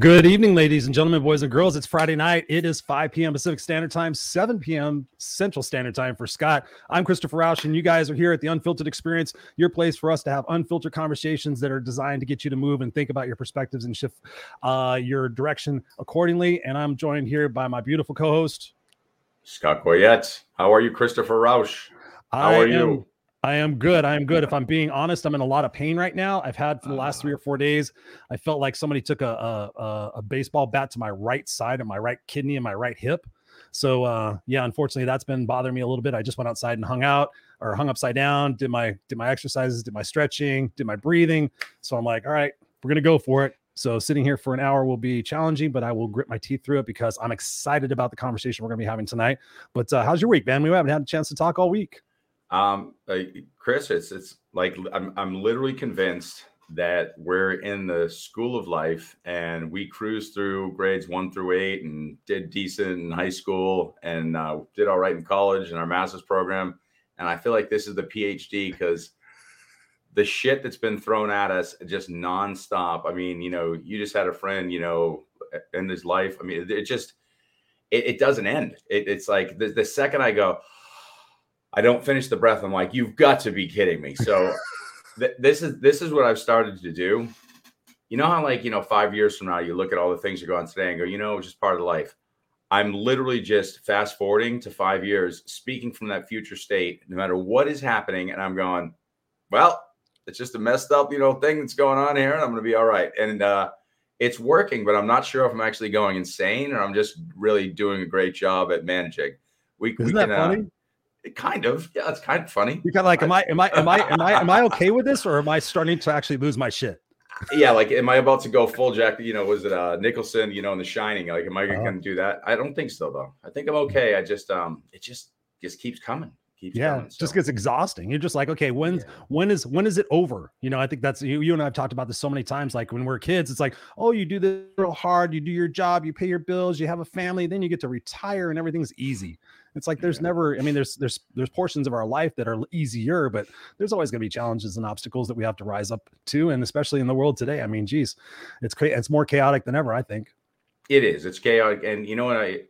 Good evening, ladies and gentlemen, boys and girls. It's Friday night. It is 5 p.m. Pacific Standard Time, 7 p.m. Central Standard Time for Scott. I'm Christopher Rausch, and you guys are here at the Unfiltered Experience, your place for us to have unfiltered conversations that are designed to get you to move and think about your perspectives and shift uh, your direction accordingly. And I'm joined here by my beautiful co-host, Scott Goyette. How are you, Christopher Rausch? How I are am- you? I am good. I am good. If I'm being honest, I'm in a lot of pain right now. I've had for the last three or four days. I felt like somebody took a a, a, a baseball bat to my right side of my right kidney and my right hip. So uh, yeah, unfortunately, that's been bothering me a little bit. I just went outside and hung out or hung upside down, did my did my exercises, did my stretching, did my breathing. So I'm like, all right, we're gonna go for it. So sitting here for an hour will be challenging, but I will grit my teeth through it because I'm excited about the conversation we're gonna be having tonight. But uh, how's your week, man? We haven't had a chance to talk all week. Um, uh, Chris, it's it's like I'm I'm literally convinced that we're in the school of life and we cruised through grades one through eight and did decent in high school and uh, did all right in college and our master's program. And I feel like this is the PhD because the shit that's been thrown at us just nonstop. I mean, you know, you just had a friend, you know, in his life. I mean, it just it, it doesn't end. It, it's like the, the second I go, I don't finish the breath. I'm like, you've got to be kidding me. So th- this is this is what I've started to do. You know how like you know five years from now you look at all the things you're going today and go, you know, it's just part of life. I'm literally just fast forwarding to five years, speaking from that future state, no matter what is happening, and I'm going, well, it's just a messed up, you know, thing that's going on here, and I'm going to be all right. And uh, it's working, but I'm not sure if I'm actually going insane or I'm just really doing a great job at managing. We, we Isn't that can, uh, funny? it kind of, yeah, it's kind of funny. You're kind of like, am I, am I, am I, am I, am I okay with this, or am I starting to actually lose my shit? Yeah, like, am I about to go full jack? You know, was it uh Nicholson? You know, in The Shining? Like, am I Uh-huh. going to do that? I don't think so, though. I think I'm okay. I just, um, it just just keeps coming, keeps Yeah, coming. it just gets exhausting. You're just like, okay, when, Yeah. when is, when is it over? You know, I think that's you, you and I've talked about this so many times. Like when we're kids, it's like, oh, you do this real hard, you do your job, you pay your bills, you have a family, then you get to retire, and everything's easy. It's like there's Yeah. never, I mean, there's there's there's portions of our life that are easier, but there's always going to be challenges and obstacles that we have to rise up to, and especially in the world today. I mean, geez, it's it's more chaotic than ever. I think. It is. It's chaotic, and you know what? I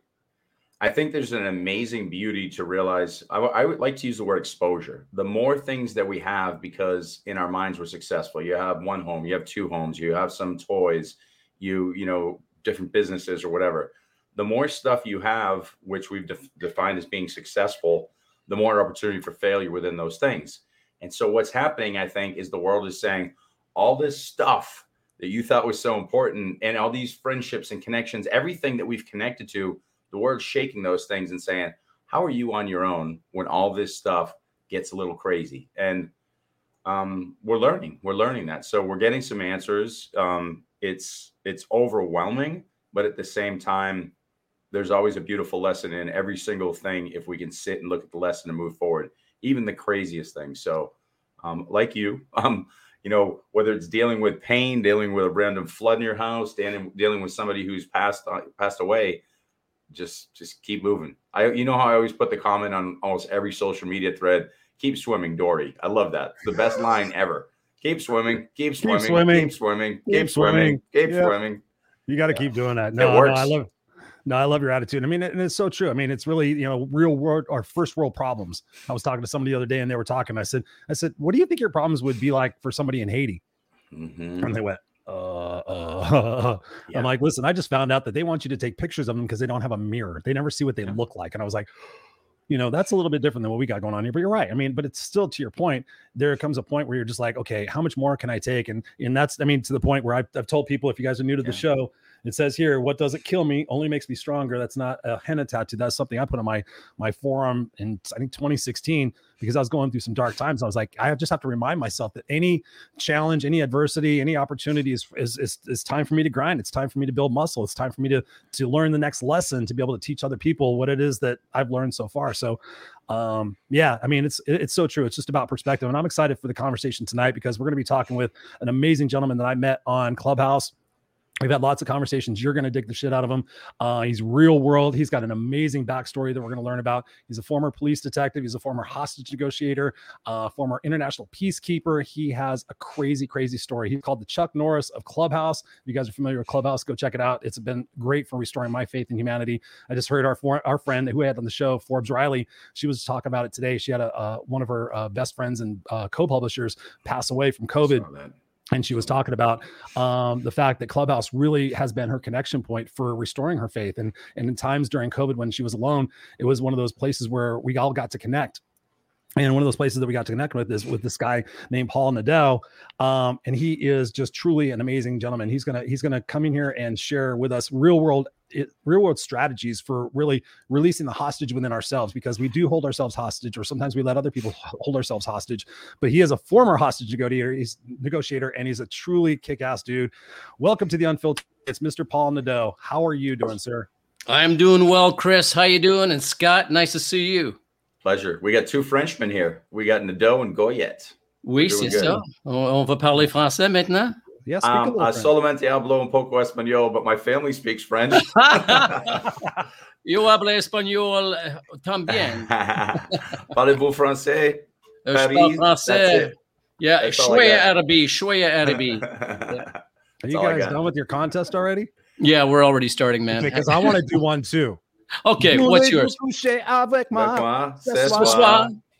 I think there's an amazing beauty to realize. I, w- I would like to use the word exposure. The more things that we have, because in our minds we're successful. You have one home, you have two homes, you have some toys, you you know different businesses or whatever. The more stuff you have, which we've def- defined as being successful, the more opportunity for failure within those things. And so what's happening, I think, is the world is saying all this stuff that you thought was so important and all these friendships and connections, everything that we've connected to, the world's shaking those things and saying, How are you on your own when all this stuff gets a little crazy? And um, we're learning, we're learning that. So we're getting some answers. Um, it's it's overwhelming, but at the same time, there's always a beautiful lesson in every single thing if we can sit and look at the lesson and move forward, even the craziest things. So um, like you, um, you know, whether it's dealing with pain, dealing with a random flood in your house, dealing, dealing with somebody who's passed uh, passed away, just just keep moving. I you know how I always put the comment on almost every social media thread, keep swimming, Dory. I love that. It's the best line ever. Keep swimming, keep swimming, keep swimming, keep swimming, keep keep swimming, keep Yeah. swimming. You got to Yeah. keep doing that. No, no, works. I love. No, I love your attitude. I mean, and it's so true. I mean, it's really you know real world or first world problems. I was talking to somebody the other day, and they were talking. I said, I said, what do you think your problems would be like for somebody in Haiti? Mhm. And they went, uh, uh. Yeah. I'm like, listen, I just found out that they want you to take pictures of them because they don't have a mirror. They never see what they Yeah. look like. And I was like, you know, that's a little bit different than what we got going on here. But you're right. I mean, but it's still to your point. There comes a point where you're just like, okay, how much more can I take? And and that's, I mean, to the point where I've, I've told people, if you guys are new to the show, it says here, what doesn't kill me only makes me stronger. That's not a henna tattoo. That's something I put on my my forearm in I think 2016 because I was going through some dark times. I was like, I just have to remind myself that any challenge, any adversity, any opportunity is is is, is time for me to grind. It's time for me to build muscle. It's time for me to to learn the next lesson to be able to teach other people what it is that I've learned so far. So um yeah i mean it's it's so true it's just about perspective and i'm excited for the conversation tonight because we're going to be talking with an amazing gentleman that i met on clubhouse We've had lots of conversations. You're going to dig the shit out of him. Uh, he's real world. He's got an amazing backstory that we're going to learn about. He's a former police detective. He's a former hostage negotiator, uh, former international peacekeeper. He has a crazy, crazy story. He's called the Chuck Norris of Clubhouse. If you guys are familiar with Clubhouse, go check it out. It's been great for restoring my faith in humanity. I just heard our our friend who had on the show, Forbes Riley. She was talking about it today. She had a uh, one of her uh, best friends and uh, co-publishers pass away from COVID and she was talking about um, the fact that clubhouse really has been her connection point for restoring her faith. And and in times during covid when she was alone it was one of those places where we all got to connect. And one of those places that we got to connect with is with this guy named Paul Nadeau, um, and he is just truly an amazing gentleman. He's gonna he's gonna come in here and share with us real world it, real world strategies for really releasing the hostage within ourselves because we do hold ourselves hostage, or sometimes we let other people hold ourselves hostage. But he is a former hostage negotiator. He's negotiator, and he's a truly kick-ass dude. Welcome to the Unfiltered. It's Mr. Paul Nadeau. How are you doing, sir? I'm doing well, Chris. How you doing? And Scott, nice to see you. Pleasure. We got two Frenchmen here. We got Nadeau and Goyette. Oui, c'est ça. On va parler français maintenant. Yes, um, uh, solamente hablo un poco español, but my family speaks French. Yo hablo español eh, también. Parlez-vous français? Paris, français. Yeah, shwaya arabi, shwaya arabi. Are you guys done with your contest already? Yeah, we're already starting, man. Because I want to do one too. Okay, what's yours?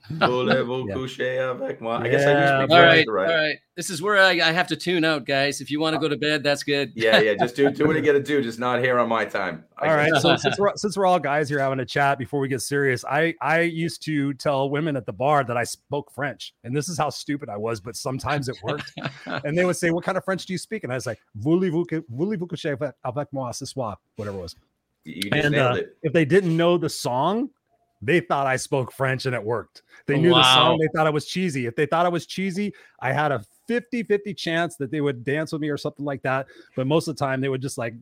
Avec moi, Voulez-vous coucher avec moi? I guess I do speak all right, right. All right. This is where I, I, have to tune out, guys. If you want to go to bed, that's good. Yeah, yeah. Just do, do what you got to do. Just not here on my time. I all right. So since we're, since we're all guys here having a chat before we get serious, I, I used to tell women at the bar that I spoke French. And this is how stupid I was, but sometimes it worked. and they would say, What kind of French do you speak? And I was like, Voulez-vous, voulez-vous coucher avec moi ce soir? Whatever it was. You and uh, if they didn't know the song, they thought I spoke French and it worked. They knew wow. the song, they thought I was cheesy. If they thought I was cheesy, I had a 50 50 chance that they would dance with me or something like that. But most of the time, they would just like,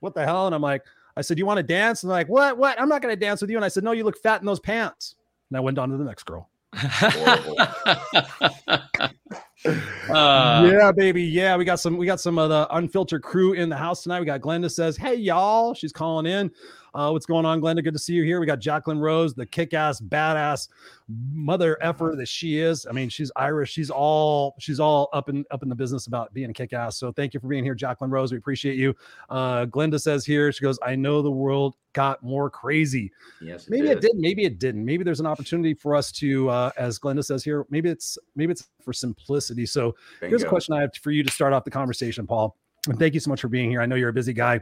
What the hell? And I'm like, I said, You want to dance? And they're like, What? What? I'm not going to dance with you. And I said, No, you look fat in those pants. And I went on to the next girl. Uh, yeah, baby. Yeah, we got some. We got some of the unfiltered crew in the house tonight. We got Glenda says, "Hey, y'all." She's calling in. Uh, what's going on, Glenda? Good to see you here. We got Jacqueline Rose, the kick-ass, badass mother effer that she is. I mean, she's Irish. She's all she's all up in up in the business about being a kick-ass. So thank you for being here, Jacqueline Rose. We appreciate you. Uh, Glenda says here, she goes, "I know the world got more crazy." Yes, it maybe did. it didn't. Maybe it didn't. Maybe there's an opportunity for us to, uh, as Glenda says here, maybe it's maybe it's for simplicity. So Bingo. here's a question I have for you to start off the conversation, Paul. And thank you so much for being here. I know you're a busy guy.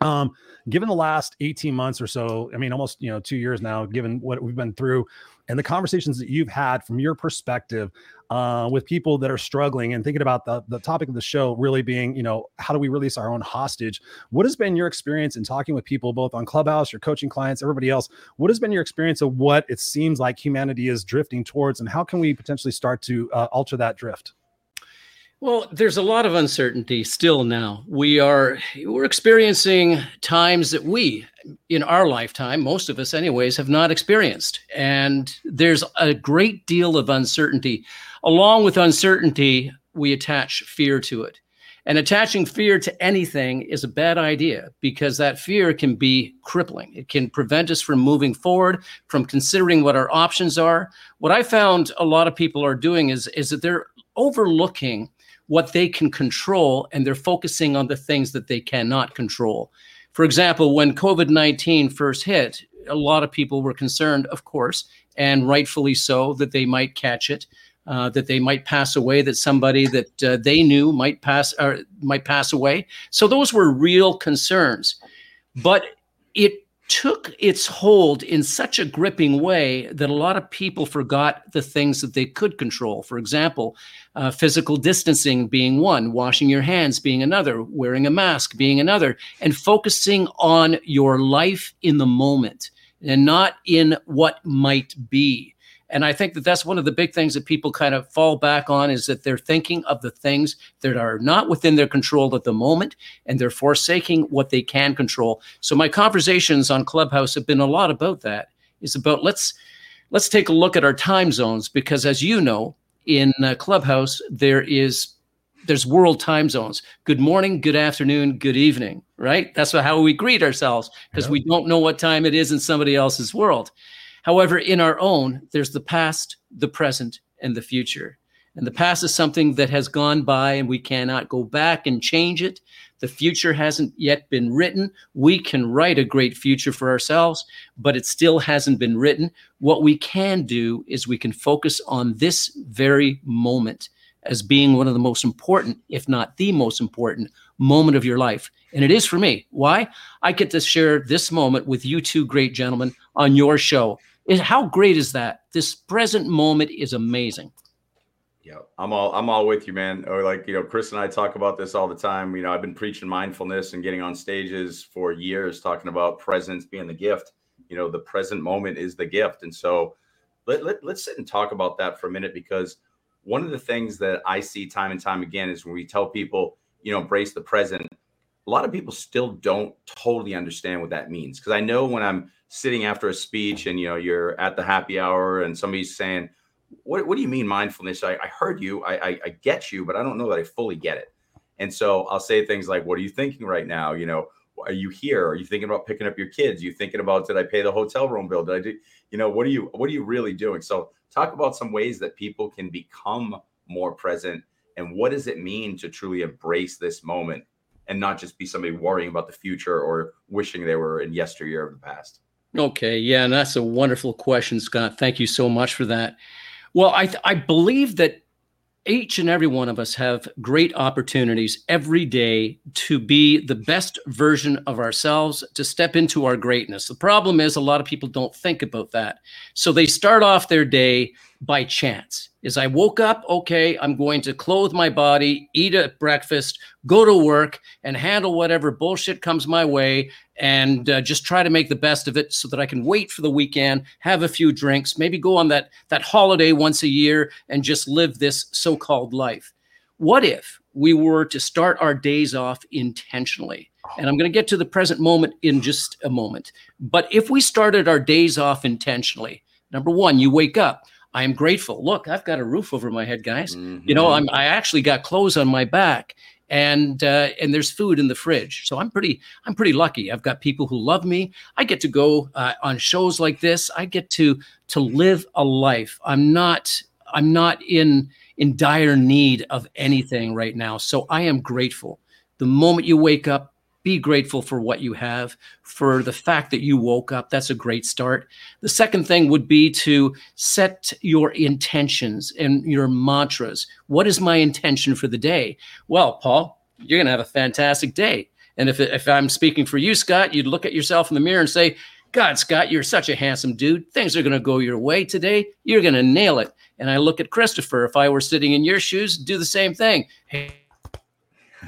Um, given the last 18 months or so, I mean, almost you know two years now, given what we've been through, and the conversations that you've had from your perspective uh, with people that are struggling and thinking about the, the topic of the show really being, you know, how do we release our own hostage? What has been your experience in talking with people, both on Clubhouse, your coaching clients, everybody else? What has been your experience of what it seems like humanity is drifting towards, and how can we potentially start to uh, alter that drift? Well, there's a lot of uncertainty still now. We are we're experiencing times that we in our lifetime, most of us anyways, have not experienced. And there's a great deal of uncertainty. Along with uncertainty, we attach fear to it. And attaching fear to anything is a bad idea because that fear can be crippling. It can prevent us from moving forward, from considering what our options are. What I found a lot of people are doing is, is that they're overlooking what they can control and they're focusing on the things that they cannot control. For example, when COVID 19 first hit, a lot of people were concerned, of course, and rightfully so, that they might catch it. Uh, that they might pass away, that somebody that uh, they knew might pass or might pass away. So those were real concerns, but it took its hold in such a gripping way that a lot of people forgot the things that they could control. For example, uh, physical distancing being one, washing your hands being another, wearing a mask being another, and focusing on your life in the moment and not in what might be. And I think that that's one of the big things that people kind of fall back on is that they're thinking of the things that are not within their control at the moment and they're forsaking what they can control. So my conversations on Clubhouse have been a lot about that. Is about let's let's take a look at our time zones because as you know, in uh, Clubhouse there is there's world time zones. Good morning, good afternoon, good evening, right? That's how we greet ourselves because we don't know what time it is in somebody else's world. However, in our own, there's the past, the present, and the future. And the past is something that has gone by and we cannot go back and change it. The future hasn't yet been written. We can write a great future for ourselves, but it still hasn't been written. What we can do is we can focus on this very moment as being one of the most important, if not the most important moment of your life. And it is for me. Why? I get to share this moment with you two great gentlemen on your show. How great is that? This present moment is amazing. Yeah, I'm all I'm all with you, man. Or like you know, Chris and I talk about this all the time. You know, I've been preaching mindfulness and getting on stages for years, talking about presence being the gift. You know, the present moment is the gift, and so let, let let's sit and talk about that for a minute because one of the things that I see time and time again is when we tell people, you know, embrace the present. A lot of people still don't totally understand what that means because I know when I'm sitting after a speech and you know you're at the happy hour and somebody's saying what, what do you mean mindfulness? I, I heard you, I, I, I get you, but I don't know that I fully get it. And so I'll say things like, what are you thinking right now? You know, are you here? Are you thinking about picking up your kids? Are you thinking about did I pay the hotel room bill? Did I do, you know, what are you what are you really doing? So talk about some ways that people can become more present and what does it mean to truly embrace this moment and not just be somebody worrying about the future or wishing they were in yesteryear of the past. Okay, yeah, and that's a wonderful question, Scott. Thank you so much for that. Well, I, th- I believe that each and every one of us have great opportunities every day to be the best version of ourselves, to step into our greatness. The problem is a lot of people don't think about that. So they start off their day by chance. Is I woke up, okay, I'm going to clothe my body, eat a breakfast, go to work, and handle whatever bullshit comes my way, and uh, just try to make the best of it, so that I can wait for the weekend, have a few drinks, maybe go on that that holiday once a year, and just live this so-called life. What if we were to start our days off intentionally? And I'm going to get to the present moment in just a moment. But if we started our days off intentionally, number one, you wake up. I am grateful. Look, I've got a roof over my head, guys. Mm-hmm. You know, I'm I actually got clothes on my back, and uh, and there's food in the fridge. So I'm pretty I'm pretty lucky. I've got people who love me. I get to go uh, on shows like this. I get to to live a life. I'm not I'm not in in dire need of anything right now. So I am grateful. The moment you wake up, be grateful for what you have, for the fact that you woke up. That's a great start. The second thing would be to set your intentions and your mantras. What is my intention for the day? Well, Paul, you're going to have a fantastic day. And if, if I'm speaking for you, Scott, you'd look at yourself in the mirror and say, God, Scott, you're such a handsome dude. Things are going to go your way today. You're going to nail it. And I look at Christopher. If I were sitting in your shoes, do the same thing. Hey,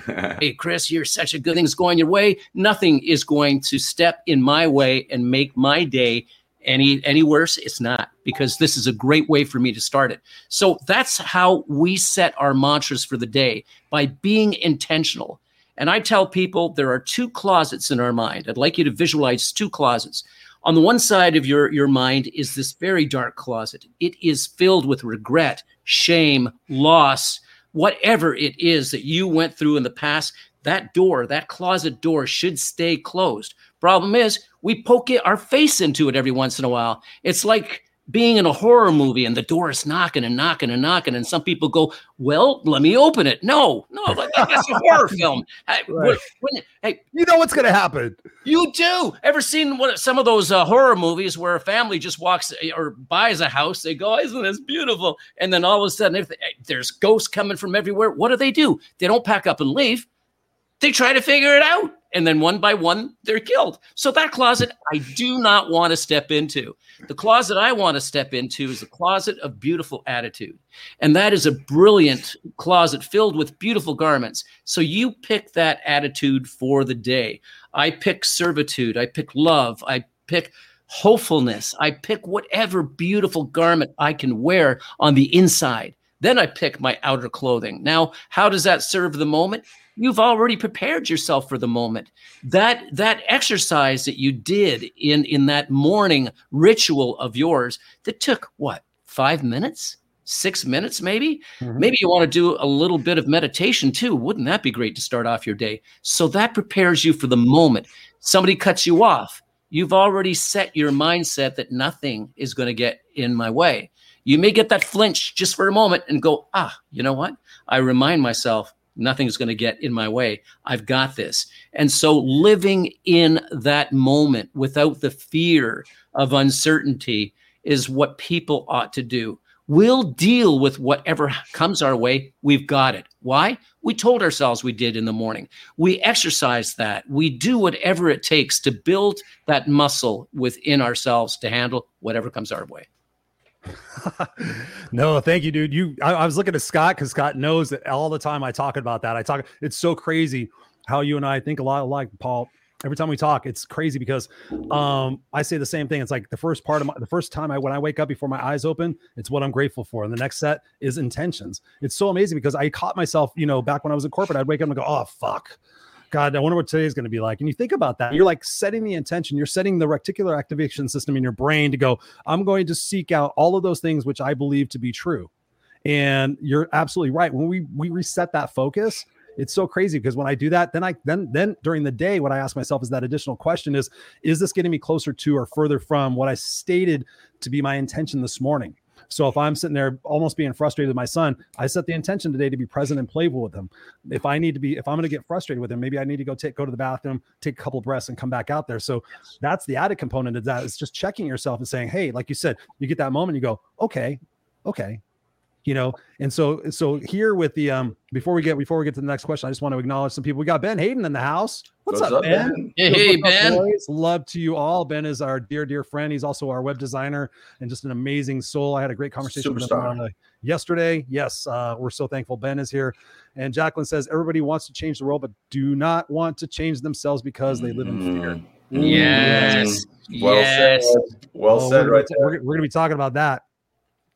hey, Chris, you're such a good thing's going your way. Nothing is going to step in my way and make my day any any worse. It's not because this is a great way for me to start it. So that's how we set our mantras for the day by being intentional. And I tell people there are two closets in our mind. I'd like you to visualize two closets. On the one side of your, your mind is this very dark closet. It is filled with regret, shame, loss, whatever it is that you went through in the past, that door, that closet door should stay closed. Problem is, we poke our face into it every once in a while. It's like being in a horror movie and the door is knocking and knocking and knocking, and some people go, "Well, let me open it." No, no, that's a horror film. Hey, right. when, hey, you know what's going to happen. You do. Ever seen what some of those uh, horror movies where a family just walks eh, or buys a house? They go, "Isn't this beautiful?" And then all of a sudden, if they, there's ghosts coming from everywhere, what do they do? They don't pack up and leave. They try to figure it out and then one by one they're killed. So that closet I do not want to step into. The closet I want to step into is the closet of beautiful attitude. And that is a brilliant closet filled with beautiful garments. So you pick that attitude for the day. I pick servitude, I pick love, I pick hopefulness, I pick whatever beautiful garment I can wear on the inside. Then I pick my outer clothing. Now, how does that serve the moment? You've already prepared yourself for the moment that that exercise that you did in in that morning ritual of yours that took what five minutes six minutes, maybe. Mm-hmm. Maybe you want to do a little bit of meditation too. Wouldn't that be great to start off your day? So that prepares you for the moment. Somebody cuts you off. You've already set your mindset that nothing is going to get in my way. You may get that flinch just for a moment and go, ah, you know what? I remind myself nothing's going to get in my way. I've got this. And so living in that moment without the fear of uncertainty is what people ought to do. We'll deal with whatever comes our way. We've got it. Why? We told ourselves we did in the morning. We exercise that. We do whatever it takes to build that muscle within ourselves to handle whatever comes our way. no, thank you, dude. You, I, I was looking at Scott because Scott knows that all the time I talk about that. I talk. It's so crazy how you and I think a lot alike, Paul. Every time we talk, it's crazy because um, I say the same thing. It's like the first part of my, the first time I when I wake up before my eyes open, it's what I'm grateful for, and the next set is intentions. It's so amazing because I caught myself, you know, back when I was in corporate, I'd wake up and go, "Oh fuck." God, I wonder what today is going to be like. And you think about that, you're like setting the intention, you're setting the reticular activation system in your brain to go, I'm going to seek out all of those things which I believe to be true. And you're absolutely right. When we we reset that focus, it's so crazy because when I do that, then I then then during the day, what I ask myself is that additional question is, is this getting me closer to or further from what I stated to be my intention this morning? So if I'm sitting there almost being frustrated with my son, I set the intention today to be present and playful with him. If I need to be, if I'm going to get frustrated with him, maybe I need to go take go to the bathroom, take a couple breaths, and come back out there. So that's the added component of that. It's just checking yourself and saying, hey, like you said, you get that moment, you go, okay, okay, you know and so so here with the um before we get before we get to the next question i just want to acknowledge some people we got ben hayden in the house what's, what's up, up, ben, ben? hey, hey ben boys? love to you all ben is our dear dear friend he's also our web designer and just an amazing soul i had a great conversation Superstar. with him uh, yesterday yes uh, we're so thankful ben is here and jacqueline says everybody wants to change the world but do not want to change themselves because they live in fear mm. Yes. Well yes. said. Well oh, said, we're, right we're, we're, gonna be talking about that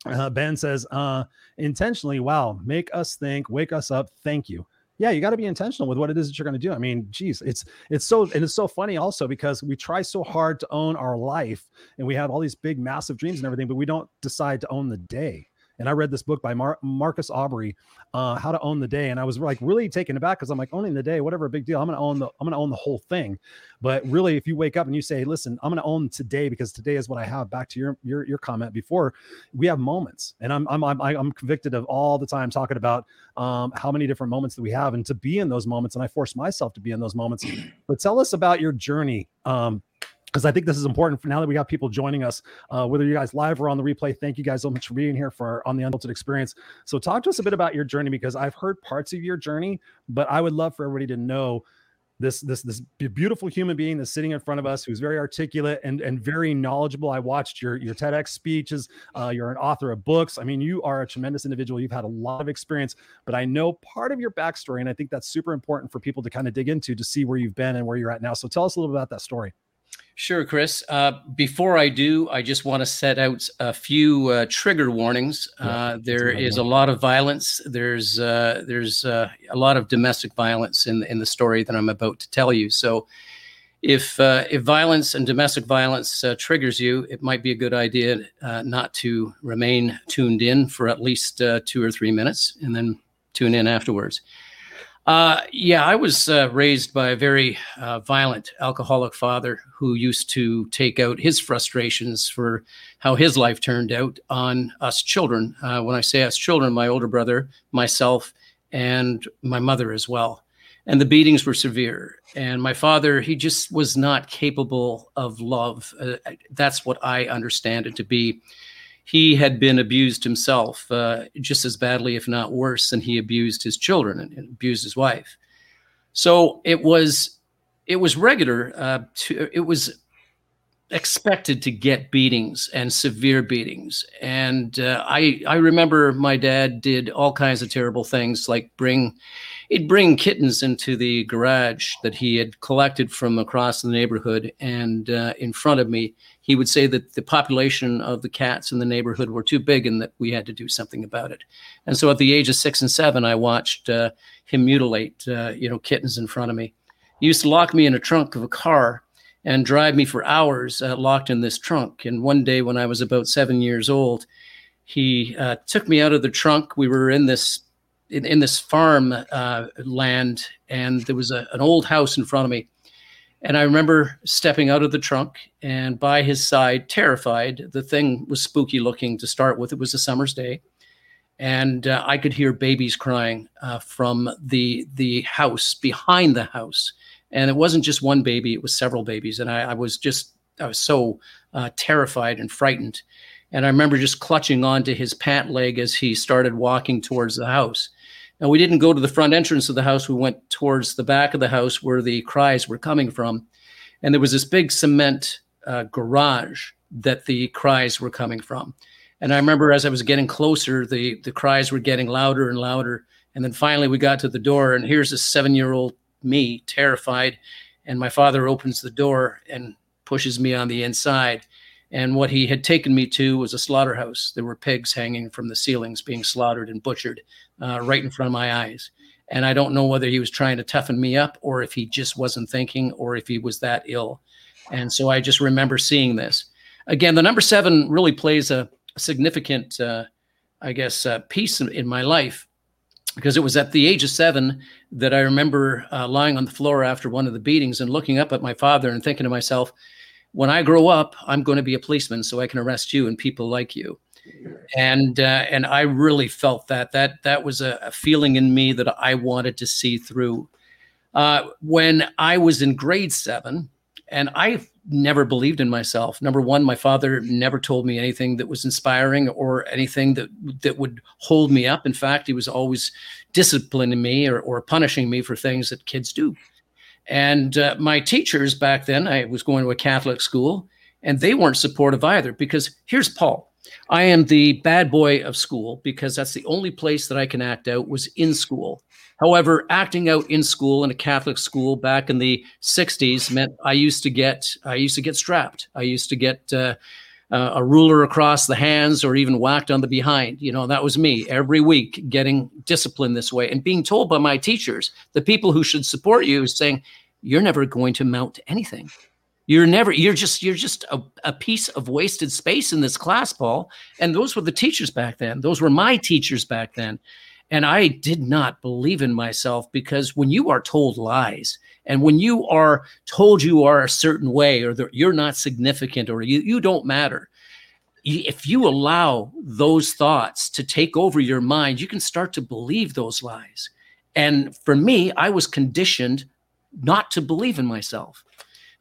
uh, ben says, uh, intentionally, wow, make us think, wake us up. Thank you. Yeah, you got to be intentional with what it is that you're going to do. I mean, geez, it's it's so and it's so funny also because we try so hard to own our life and we have all these big, massive dreams and everything, but we don't decide to own the day. And I read this book by Mar- Marcus Aubrey, uh, How to Own the Day, and I was like really taken aback because I'm like owning the day, whatever, big deal. I'm gonna own the I'm gonna own the whole thing. But really, if you wake up and you say, "Listen, I'm gonna own today because today is what I have." Back to your your your comment before, we have moments, and I'm I'm I'm, I'm convicted of all the time talking about um, how many different moments that we have, and to be in those moments, and I force myself to be in those moments. But tell us about your journey. Um, because I think this is important for now that we got people joining us, uh, whether you guys live or on the replay. Thank you guys so much for being here for on the Unfiltered Experience. So, talk to us a bit about your journey because I've heard parts of your journey, but I would love for everybody to know this this this beautiful human being that's sitting in front of us who's very articulate and and very knowledgeable i watched your your tedx speeches uh, you're an author of books i mean you are a tremendous individual you've had a lot of experience but i know part of your backstory and i think that's super important for people to kind of dig into to see where you've been and where you're at now so tell us a little bit about that story Sure, Chris. Uh, before I do, I just want to set out a few uh, trigger warnings. Uh, there is a lot of violence. There's uh, there's uh, a lot of domestic violence in in the story that I'm about to tell you. So, if uh, if violence and domestic violence triggers you, it might be a good idea not to remain tuned in for at least two or three minutes, and then tune in afterwards. Uh, yeah, I was uh, raised by a very uh, violent alcoholic father who used to take out his frustrations for how his life turned out on us children. Uh, when I say us children, my older brother, myself, and my mother as well. And the beatings were severe. And my father, he just was not capable of love. Uh, that's what I understand it to be he had been abused himself uh, just as badly, if not worse, than he abused his children and, and abused his wife. So it was it was regular. Uh, to, it was expected to get beatings and severe beatings. And uh, I I remember my dad did all kinds of terrible things, like bring he'd bring kittens into the garage that he had collected from across the neighborhood, and uh, in front of me, he would say that the population of the cats in the neighborhood were too big and that we had to do something about it. And so at the age of six and seven, I watched uh, him mutilate, uh, you know, kittens in front of me. He used to lock me in a trunk of a car and drive me for hours uh, locked in this trunk. And one day when I was about seven years old, he uh, took me out of the trunk. We were in this in, in this farm uh, land, and there was a, an old house in front of me. And I remember stepping out of the trunk and by his side, terrified. The thing was spooky looking to start with. It was a summer's day, and uh, I could hear babies crying uh, from the the house behind the house. And it wasn't just one baby; it was several babies. And I, I was just I was so uh, terrified and frightened. And I remember just clutching onto his pant leg as he started walking towards the house. Now, we didn't go to the front entrance of the house. We went towards the back of the house where the cries were coming from. And there was this big cement uh, garage that the cries were coming from. And I remember as I was getting closer, the, the cries were getting louder and louder. And then finally we got to the door, and here's a seven year old me, terrified. And my father opens the door and pushes me on the inside. And what he had taken me to was a slaughterhouse. There were pigs hanging from the ceilings being slaughtered and butchered uh, right in front of my eyes. And I don't know whether he was trying to toughen me up or if he just wasn't thinking or if he was that ill. And so I just remember seeing this. Again, the number seven really plays a, a significant, uh, I guess, uh, piece in, in, my life because it was at the age of seven that I remember uh, lying on the floor after one of the beatings and looking up at my father and thinking to myself, when I grow up, I'm going to be a policeman so I can arrest you and people like you. And uh, and I really felt that that that was a, a, feeling in me that I wanted to see through. Uh, when I was in grade seven, and I never believed in myself. Number one, my father never told me anything that was inspiring or anything that that would hold me up. In fact, he was always disciplining me or, or punishing me for things that kids do. And uh, my teachers back then, I was going to a Catholic school, and they weren't supportive either because here's Paul. I am the bad boy of school because that's the only place that I can act out was in school. However, acting out in school in a Catholic school back in the 60s meant I used to get I used to get strapped. I used to get uh, uh, a ruler across the hands or even whacked on the behind. You know, that was me every week getting disciplined this way and being told by my teachers, the people who should support you, saying, you're never going to mount to anything. You're never, you're just, you're just a, a piece of wasted space in this class, Paul. And those were the teachers back then. Those were my teachers back then. And I did not believe in myself because when you are told lies and when you are told you are a certain way or that you're not significant or you, you don't matter, if you allow those thoughts to take over your mind, you can start to believe those lies. And for me, I was conditioned not to believe in myself.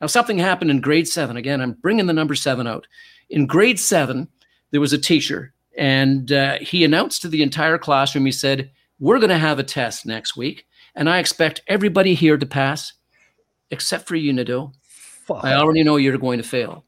Now, something happened in grade seven. Again, I'm bringing the number seven out. In grade seven, there was a teacher, and uh, he announced to the entire classroom, he said, We're going to have a test next week, and I expect everybody here to pass, except for you, Nadeau. I already know you're going to fail.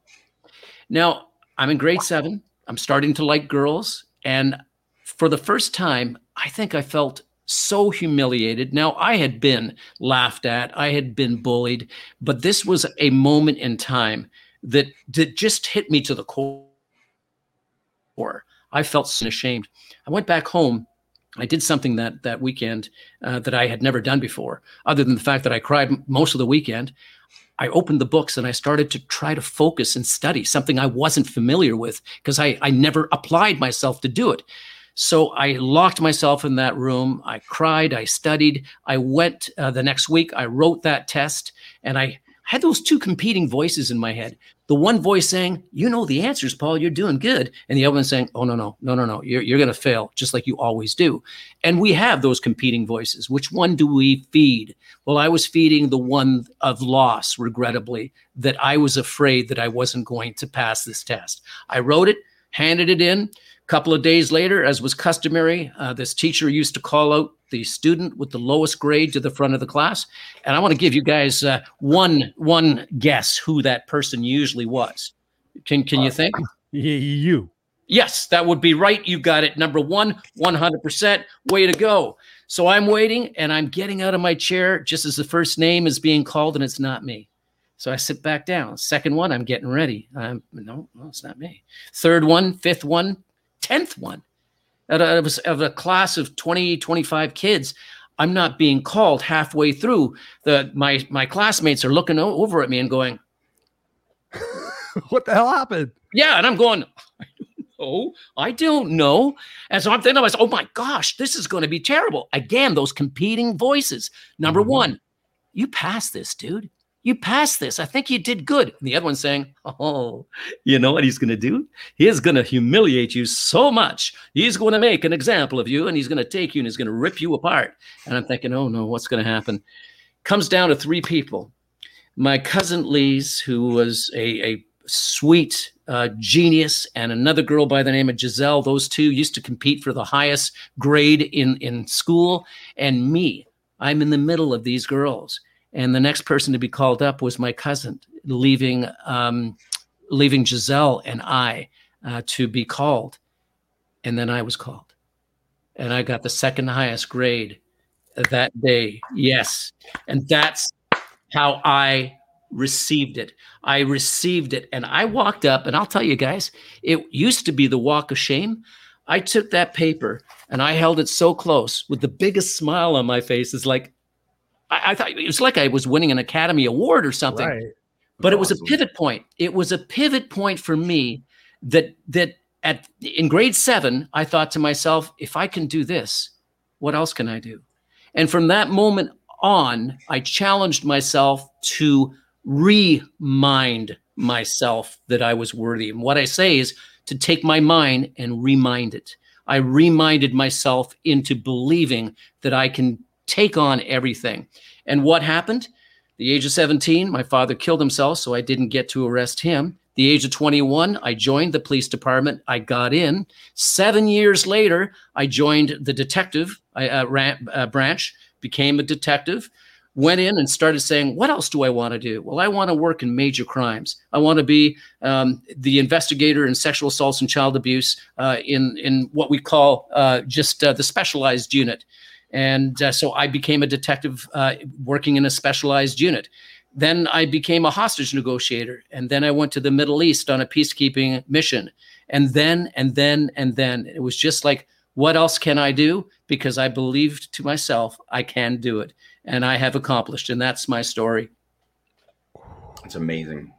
Now, I'm in grade seven. I'm starting to like girls. And for the first time, I think I felt so humiliated. Now, I had been laughed at, I had been bullied, but this was a moment in time that, that just hit me to the core. I felt ashamed. I went back home. I did something that that weekend uh, that I had never done before, other than the fact that I cried most of the weekend. I opened the books and I started to try to focus and study something I wasn't familiar with because I, I never applied myself to do it. So I locked myself in that room. I cried. I studied. I went uh, the next week. I wrote that test and I had those two competing voices in my head. The one voice saying, You know the answers, Paul, you're doing good. And the other one saying, Oh, no, no, no, no, no, you're, you're going to fail, just like you always do. And we have those competing voices. Which one do we feed? Well, I was feeding the one of loss, regrettably, that I was afraid that I wasn't going to pass this test. I wrote it, handed it in A couple of days later, as was customary, uh, this teacher used to call out the student with the lowest grade to the front of the class. And I want to give you guys uh, one one guess who that person usually was. Can can you think? You. Yes, that would be right. You got it. Number one, 100%. Way to go. So I'm waiting and I'm getting out of my chair just as the first name is being called, and it's not me. So I sit back down. Second one, I'm getting ready. Um, no, no, it's not me. Third one, fifth one, tenth one out of, of a class of 20, 25 kids. I'm not being called halfway through. The my my classmates are looking over at me and going, "What the hell happened?" Yeah, and I'm going, know. I don't know. And so I'm thinking myself, oh my gosh, this is going to be terrible. Again, those competing voices. Number mm-hmm. one, you passed this, dude. You passed this. I think you did good. And the other one's saying, Oh, you know what he's going to do? He's going to humiliate you so much. He's going to make an example of you and he's going to take you and he's going to rip you apart. And I'm thinking, Oh no, what's going to happen? Comes down to three people. My cousin Lise, who was a, a sweet uh, genius, and another girl by the name of Giselle. Those two used to compete for the highest grade in, in school. And me, I'm in the middle of these girls. And the next person to be called up was my cousin, leaving um, leaving Giselle and I uh, to be called. And then I was called, and I got the second highest grade that day. Yes, and that's how I received it. I received it, and I walked up, and I'll tell you guys, it used to be the walk of shame. I took that paper and I held it so close with the biggest smile on my face. It's like I, I, thought it was like I was winning an Academy Award or something. Right. But it was a pivot point. It was a pivot point for me that that at in grade seven, I thought to myself, if I can do this, what else can I do? And from that moment on, I challenged myself to remind myself that I was worthy. And what I say is to take my mind and remind it. I reminded myself into believing that I can take on everything. And what happened? The age of 17, my father killed himself, so I didn't get to arrest him. The age of 21, I joined the police department. I got in. Seven years later, I joined the detective uh, uh, branch, became a detective, went in and started saying, What else do I want to do? Well, I want to work in major crimes. I want to be um, the investigator in sexual assaults and child abuse uh, in, in what we call uh, just uh, the specialized unit. And uh, so I became a detective uh, working in a specialized unit. Then I became a hostage negotiator. And then I went to the Middle East on a peacekeeping mission. And then, and then, and then it was just like, what else can I do? Because I believed to myself, I can do it. And I have accomplished. And that's my story. It's amazing.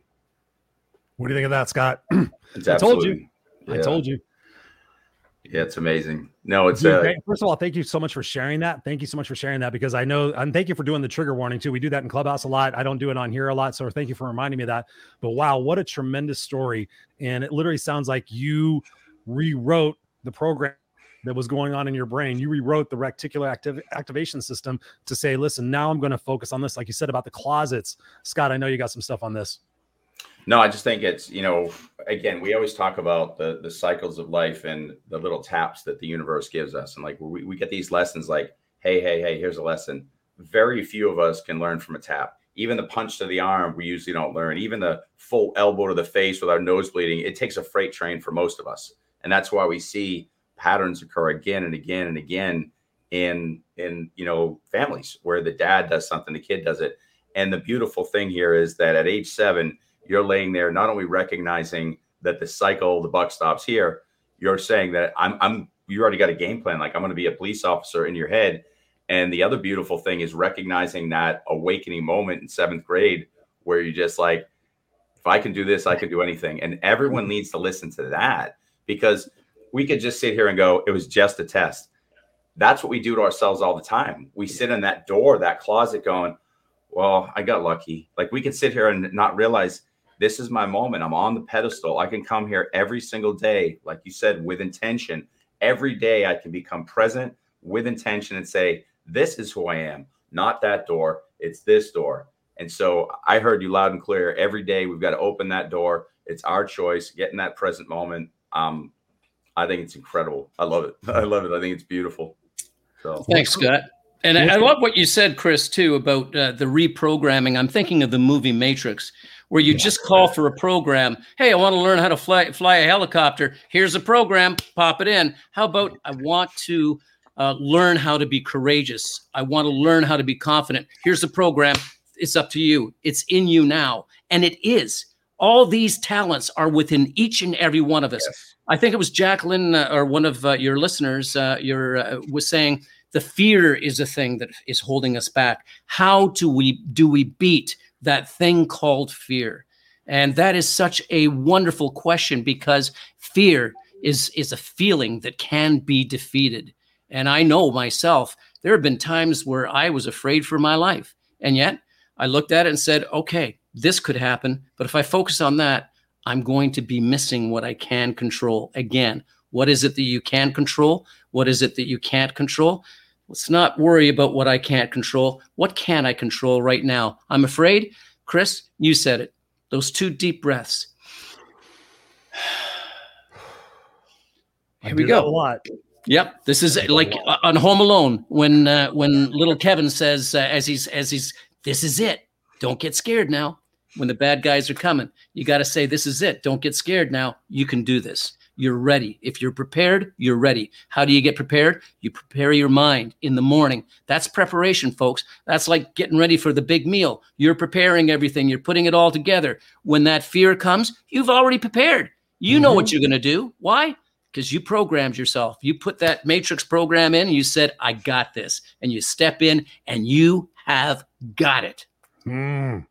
What do you think of that, Scott? I told you. Yeah. I told you. Yeah, it's amazing. No, it's Dude, uh, first of all, thank you so much for sharing that. Thank you so much for sharing that because I know, and thank you for doing the trigger warning too. We do that in Clubhouse a lot. I don't do it on here a lot, so thank you for reminding me of that. But wow, what a tremendous story! And it literally sounds like you rewrote the program that was going on in your brain. You rewrote the reticular activ- activation system to say, listen, now I'm going to focus on this. Like you said about the closets, Scott. I know you got some stuff on this. No, I just think it's, you know, again, we always talk about the the cycles of life and the little taps that the universe gives us. And like we, we get these lessons like, hey, hey, hey, here's a lesson. Very few of us can learn from a tap. Even the punch to the arm, we usually don't learn. Even the full elbow to the face with our nose bleeding, it takes a freight train for most of us. And that's why we see patterns occur again and again and again in in you know families where the dad does something, the kid does it. And the beautiful thing here is that at age seven, you're laying there not only recognizing that the cycle, the buck stops here, you're saying that I'm I'm you already got a game plan. Like I'm going to be a police officer in your head. And the other beautiful thing is recognizing that awakening moment in seventh grade where you're just like, if I can do this, I can do anything. And everyone needs to listen to that because we could just sit here and go, it was just a test. That's what we do to ourselves all the time. We sit in that door, that closet going, well, I got lucky. Like we can sit here and not realize this is my moment. I'm on the pedestal. I can come here every single day, like you said, with intention. Every day I can become present with intention and say, This is who I am, not that door. It's this door. And so I heard you loud and clear. Every day we've got to open that door. It's our choice, get in that present moment. Um, I think it's incredible. I love it. I love it. I think it's beautiful. So thanks, Scott. And I, I love what you said, Chris, too, about uh, the reprogramming. I'm thinking of the movie Matrix, where you just call for a program. Hey, I want to learn how to fly fly a helicopter. Here's a program. Pop it in. How about I want to uh, learn how to be courageous. I want to learn how to be confident. Here's the program. It's up to you. It's in you now, and it is. All these talents are within each and every one of us. Yes. I think it was Jacqueline uh, or one of uh, your listeners. Uh, your uh, was saying the fear is a thing that is holding us back. How do we do we beat that thing called fear? And that is such a wonderful question because fear is is a feeling that can be defeated. And I know myself, there have been times where I was afraid for my life. And yet I looked at it and said, okay, this could happen. But if I focus on that, I'm going to be missing what I can control. Again, what is it that you can control? What is it that you can't control? Let's not worry about what I can't control. What can I control right now? I'm afraid. Chris, you said it. Those two deep breaths. Here we go. A lot. Yep, this is like on Home Alone when uh, when little Kevin says uh, as he's as he's this is it. Don't get scared now. When the bad guys are coming, you got to say this is it. Don't get scared now. You can do this. You're ready. If you're prepared, you're ready. How do you get prepared? You prepare your mind in the morning. That's preparation, folks. That's like getting ready for the big meal. You're preparing everything. You're putting it all together. When that fear comes, you've already prepared. You mm-hmm. know what you're going to do. Why? because you programmed yourself. You put that matrix program in and you said, I got this. And you step in and you have got it. Mm.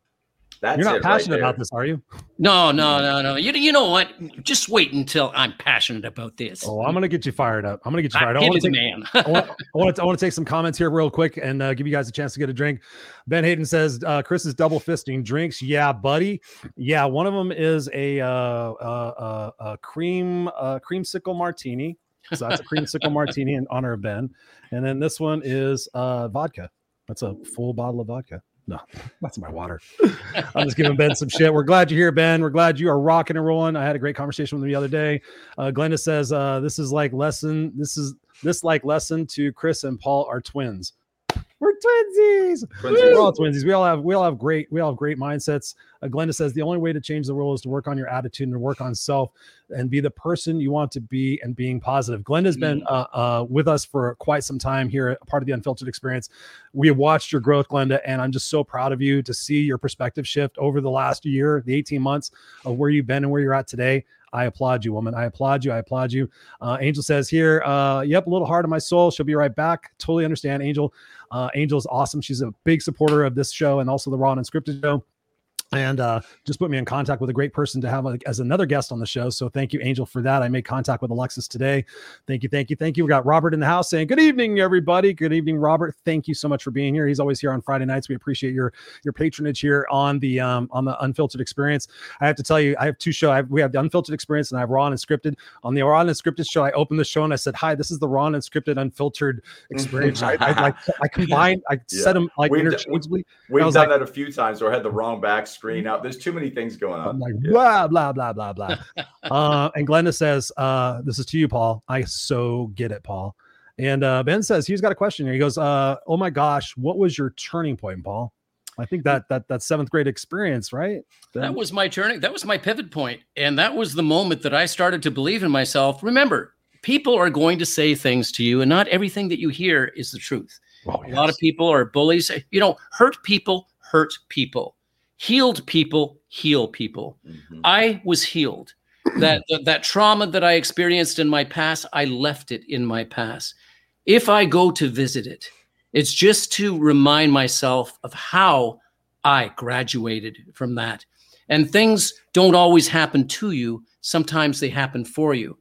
That's You're not passionate right about this, are you? No, no, no, no. You, you know what? Just wait until I'm passionate about this. Oh, I'm going to get you fired up. I'm going to get you fired up. I want, take, man. I, want, to, I want to take some comments here real quick and uh, give you guys a chance to get a drink. Ben Hayden says, uh, Chris is double fisting drinks. Yeah, buddy. Yeah, one of them is a, uh, uh, uh, a cream uh, creamsicle martini. So that's a creamsicle martini in honor of Ben. And then this one is uh, vodka. That's a full bottle of vodka. No, that's my water. I'm just giving Ben some shit. We're glad you're here, Ben. We're glad you are rocking and rolling. I had a great conversation with him the other day. Uh, Glenda says, uh, "This is like lesson. This is this like lesson to Chris and Paul are twins." We're twinsies. twinsies. We're all twinsies. We all have we all have great we all have great mindsets. Uh, Glenda says the only way to change the world is to work on your attitude and work on self and be the person you want to be and being positive. Glenda's mm been uh, uh, with us for quite some time here, part of the Unfiltered Experience. We have watched your growth, Glenda, and I'm just so proud of you to see your perspective shift over the last year, the 18 months of where you've been and where you're at today. I applaud you, woman. I applaud you. I applaud you. Uh, Angel says here, uh, yep, a little hard on my soul. She'll be right back. Totally understand, Angel. Uh, Angel's awesome. She's a big supporter of this show and also the Raw and Unscripted show and uh, just put me in contact with a great person to have as another guest on the show. So thank you, Angel, for that. I made contact with Alexis today. Thank you, thank you, thank you. We got Robert in the house saying, "Good evening, everybody. Good evening, Robert. Thank you so much for being here. He's always here on Friday nights. We appreciate your your patronage here on the um, on the Unfiltered Experience. I have to tell you, I have two shows. we have the Unfiltered Experience and I have Raw and Scripted. On the Raw and Scripted show, I opened the show and I said, "Hi, this is the Raw and Scripted Unfiltered Experience." I, I, like I combined, I yeah. set them like we've interchangeably. we've done like, that a few times or had the wrong back screen out. There's too many things going on. I'm like, yeah. blah, blah, blah, blah, blah. uh, and Glenda says, uh, this is to you, Paul. I so get it, Paul. And uh, Ben says he's got a question here. He goes, uh, "Oh my gosh, what was your turning point, Paul?" I think that that that seventh grade experience, right? Ben? That was my turning. That was my pivot point, and that was the moment that I started to believe in myself. Remember, people are going to say things to you, and not everything that you hear is the truth. Oh, yes. A lot of people are bullies. You know, hurt people hurt people healed people heal people. Mm-hmm. I was healed. that, that trauma that I experienced in my past, I left it in my past. If I go to visit it, it's just to remind myself of how I graduated from that. And things don't always happen to you, sometimes they happen for you.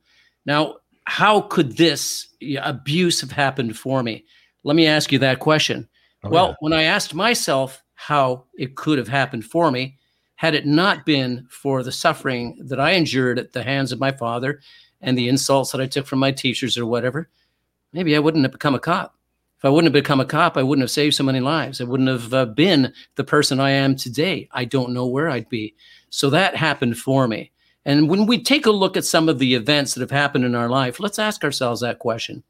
Now, how could this abuse have happened for me? Let me ask you that question. Oh, well, yeah. when I asked myself, how it could have happened for me had it not been for the suffering that I endured at the hands of my father and the insults that I took from my teachers or whatever. Maybe I wouldn't have become a cop. If I wouldn't have become a cop, I wouldn't have saved so many lives. I wouldn't have uh, been the person I am today. I don't know where I'd be. So that happened for me. And when we take a look at some of the events that have happened in our life, let's ask ourselves that question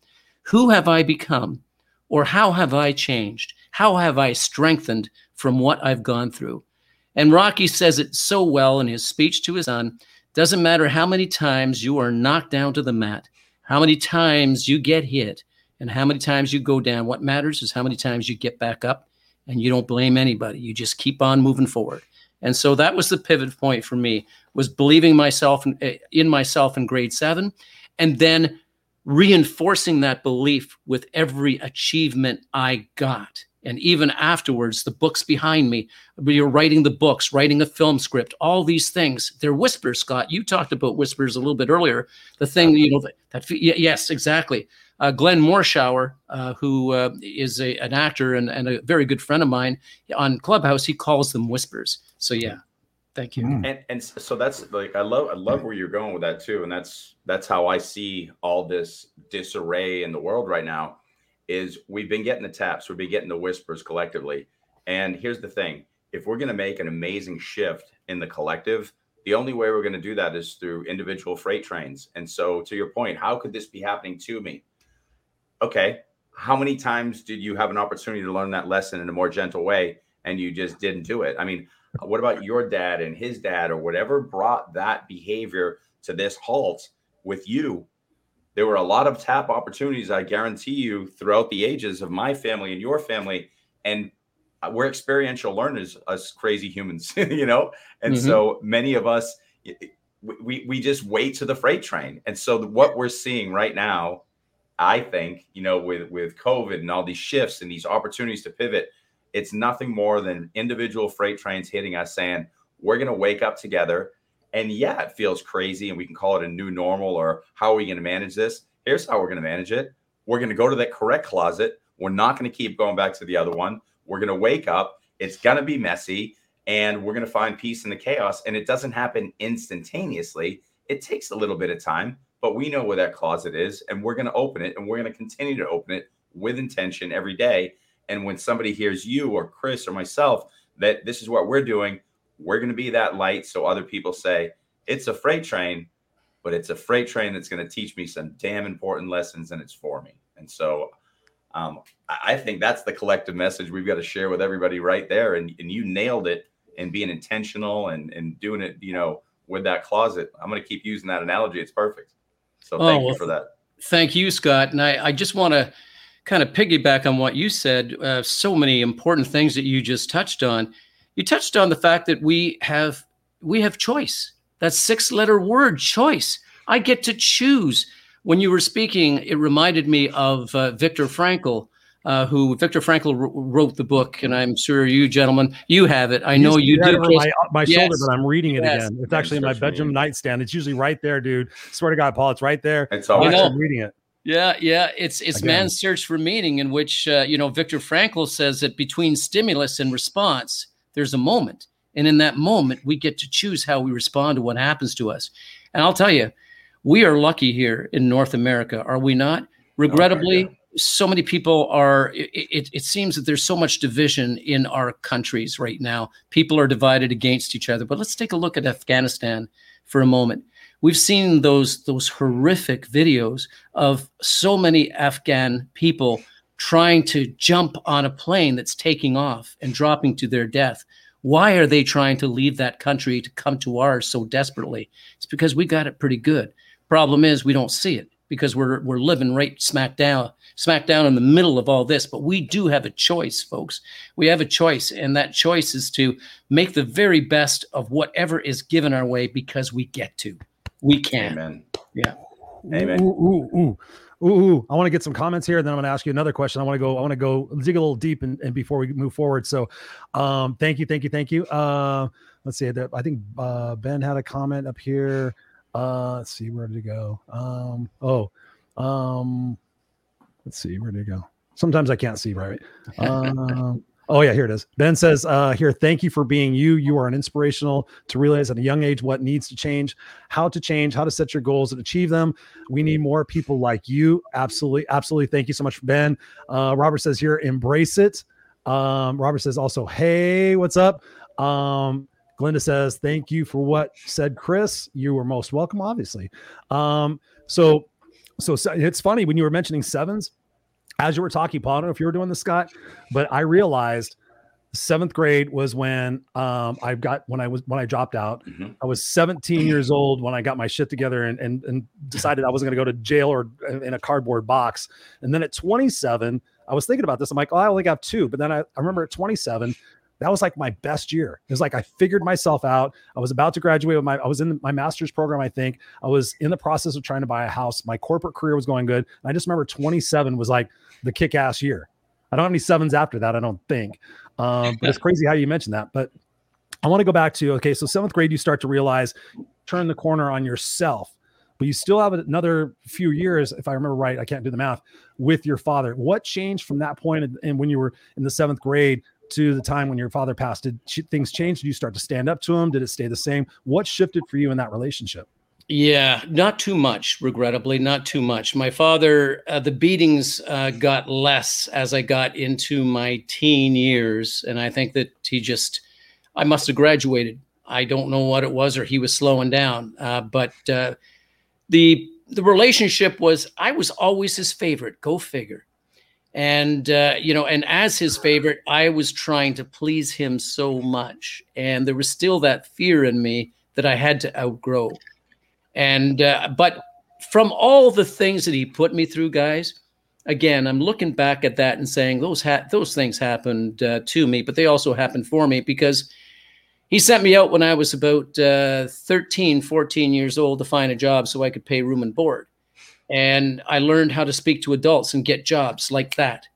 Who have I become? Or how have I changed? How have I strengthened from what I've gone through. And Rocky says it so well in his speech to his son doesn't matter how many times you are knocked down to the mat, how many times you get hit, and how many times you go down. What matters is how many times you get back up and you don't blame anybody. You just keep on moving forward. And so that was the pivot point for me was believing myself in, eh, in myself in grade 7 and then reinforcing that belief with every achievement I got And even afterwards, the books behind me, you're writing the books, writing a film script, all these things, they're whispers, Scott. You talked about whispers a little bit earlier. The thing, you know, that, that yes, exactly. Uh, Glenn Morshower, uh, who uh, is a, an actor and, and a very good friend of mine on Clubhouse, he calls them whispers. So yeah, thank you. Mm. And and so that's like I love I love where you're going with that too, and that's that's how I see all this disarray in the world right now is we've been getting the taps, we've been getting the whispers collectively. And here's the thing if we're going to make an amazing shift in the collective, the only way we're going to do that is through individual freight trains. And so, to your point, how could this be happening to me? Okay, how many times did you have an opportunity to learn that lesson in a more gentle way and you just didn't do it? I mean, what about your dad and his dad or whatever brought that behavior to this halt with you there were a lot of tap opportunities, I guarantee you, throughout the ages of my family and your family. And uh, we're experiential learners, us crazy humans, you know? And mm-hmm. so many of us, we, we just wait to the freight train. And so what we're seeing right now, I think, you know, with, with COVID and all these shifts and these opportunities to pivot, it's nothing more than individual freight trains hitting us saying, we're going to wake up together and yeah, it feels crazy and we can call it a new normal or how are we going to manage this? Here's how we're going to manage it. We're going to go to that correct closet. We're not going to keep going back to the other one. We're going to wake up. It's going to be messy and we're going to find peace in the chaos. And it doesn't happen instantaneously. It takes a little bit of time, but we know where that closet is and we're going to open it and we're going to continue to open it with intention every day. And when somebody hears you or Chris or myself that this is what we're doing, we're going to be that light so other people say it's a freight train but it's a freight train that's going to teach me some damn important lessons and it's for me. And so um, i think that's the collective message we've got to share with everybody right there and, and you nailed it and being intentional and, and doing it you know with that closet. I'm going to keep using that analogy. It's perfect. So thank oh, you for that. thank you scott. And i, I just want to kind of piggyback on what you said uh, so many important things that you just touched on you touched on the fact that we have we have choice. That six letter word, choice. I get to choose. When you were speaking, it reminded me of uh, Viktor Frankl, uh, who Viktor Frankl wrote the book, and I'm sure you gentlemen, you have it. I know you, you do. My, my yes. shoulder, but I'm reading it yes. again. It's actually in my bedroom nightstand. It's usually right there, dude. Swear to God, Paul, it's right there. It's all I'm reading it. Yeah, yeah, it's it's Again. man's search for meaning, in which uh, you know Viktor Frankl says that between stimulus and response, there's a moment. And in that moment, we get to choose how we respond to what happens to us. And I'll tell you, we are lucky here in North America, are we not? Regrettably, oh, so many people are, it, it, it, seems that there's so much division in our countries right now. People are divided against each other. But let's take a look at Afghanistan for a moment. We've seen those, those horrific videos of so many Afghan people trying to jump on a plane that's taking off and dropping to their death. Why are they trying to leave that country to come to ours so desperately? It's because we got it pretty good. Problem is we don't see it because we're we're living right smack down smack down in the middle of all this but we do have a choice folks we have a choice and that choice is to make the very best of whatever is given our way because we get to we can amen yeah amen ooh, ooh, ooh. Ooh, ooh, I want to get some comments here, and then I'm going to ask you another question. I want to go. I want to go dig a little deep, and, and before we move forward. So, um, thank you, thank you, thank you. Uh, let's see. I think uh, Ben had a comment up here. Uh, let's see where did it go. Um, oh, um, let's see where did it go. Sometimes I can't see right. Um, Oh yeah, here it is. Ben says uh, here, thank you for being you. You are an inspirational to realize at a young age what needs to change, how to change, how to set your goals and achieve them. We need more people like you. Absolutely, absolutely. Thank you so much, Ben. Uh, Robert says here, embrace it. Um, Robert says also, hey, what's up? Um, Glenda says, thank you for what said Chris. You were most welcome, obviously. Um, so, so, so it's funny when you were mentioning sevens as you were talking, Paul, I don't know if you were doing this, Scott, but I realized seventh grade was when um, I got when I was when I dropped out. Mm-hmm. I was 17 years old when I got my shit together and and, and decided I wasn't going to go to jail or in a cardboard box. And then at 27, I was thinking about this. I'm like, oh, I only got two. But then I, I remember at 27, that was like my best year. It was like I figured myself out. I was about to graduate with my, I was in my master's program, I think. I was in the process of trying to buy a house. My corporate career was going good. And I just remember 27 was like the kick ass year. I don't have any sevens after that. I don't think. Um, but it's crazy how you mentioned that. But I want to go back to okay, so seventh grade, you start to realize turn the corner on yourself, but you still have another few years, if I remember right. I can't do the math with your father. What changed from that point and when you were in the seventh grade to the time when your father passed? Did things change? Did you start to stand up to him? Did it stay the same? What shifted for you in that relationship? Yeah, not too much, regrettably, not too much. My father, uh, the beatings uh, got less as I got into my teen years. And I think that he just, I must have graduated. I don't know what it was, or he was slowing down. Uh, but uh, the the relationship was, I was always his favorite. Go figure. And uh, you know, and as his favorite, I was trying to please him so much, and there was still that fear in me that I had to outgrow. And uh, but from all the things that he put me through, guys, again, I'm looking back at that and saying those ha- those things happened uh, to me, but they also happened for me because he sent me out when I was about uh, 13, 14 years old to find a job so I could pay room and board. And I learned how to speak to adults and get jobs like that.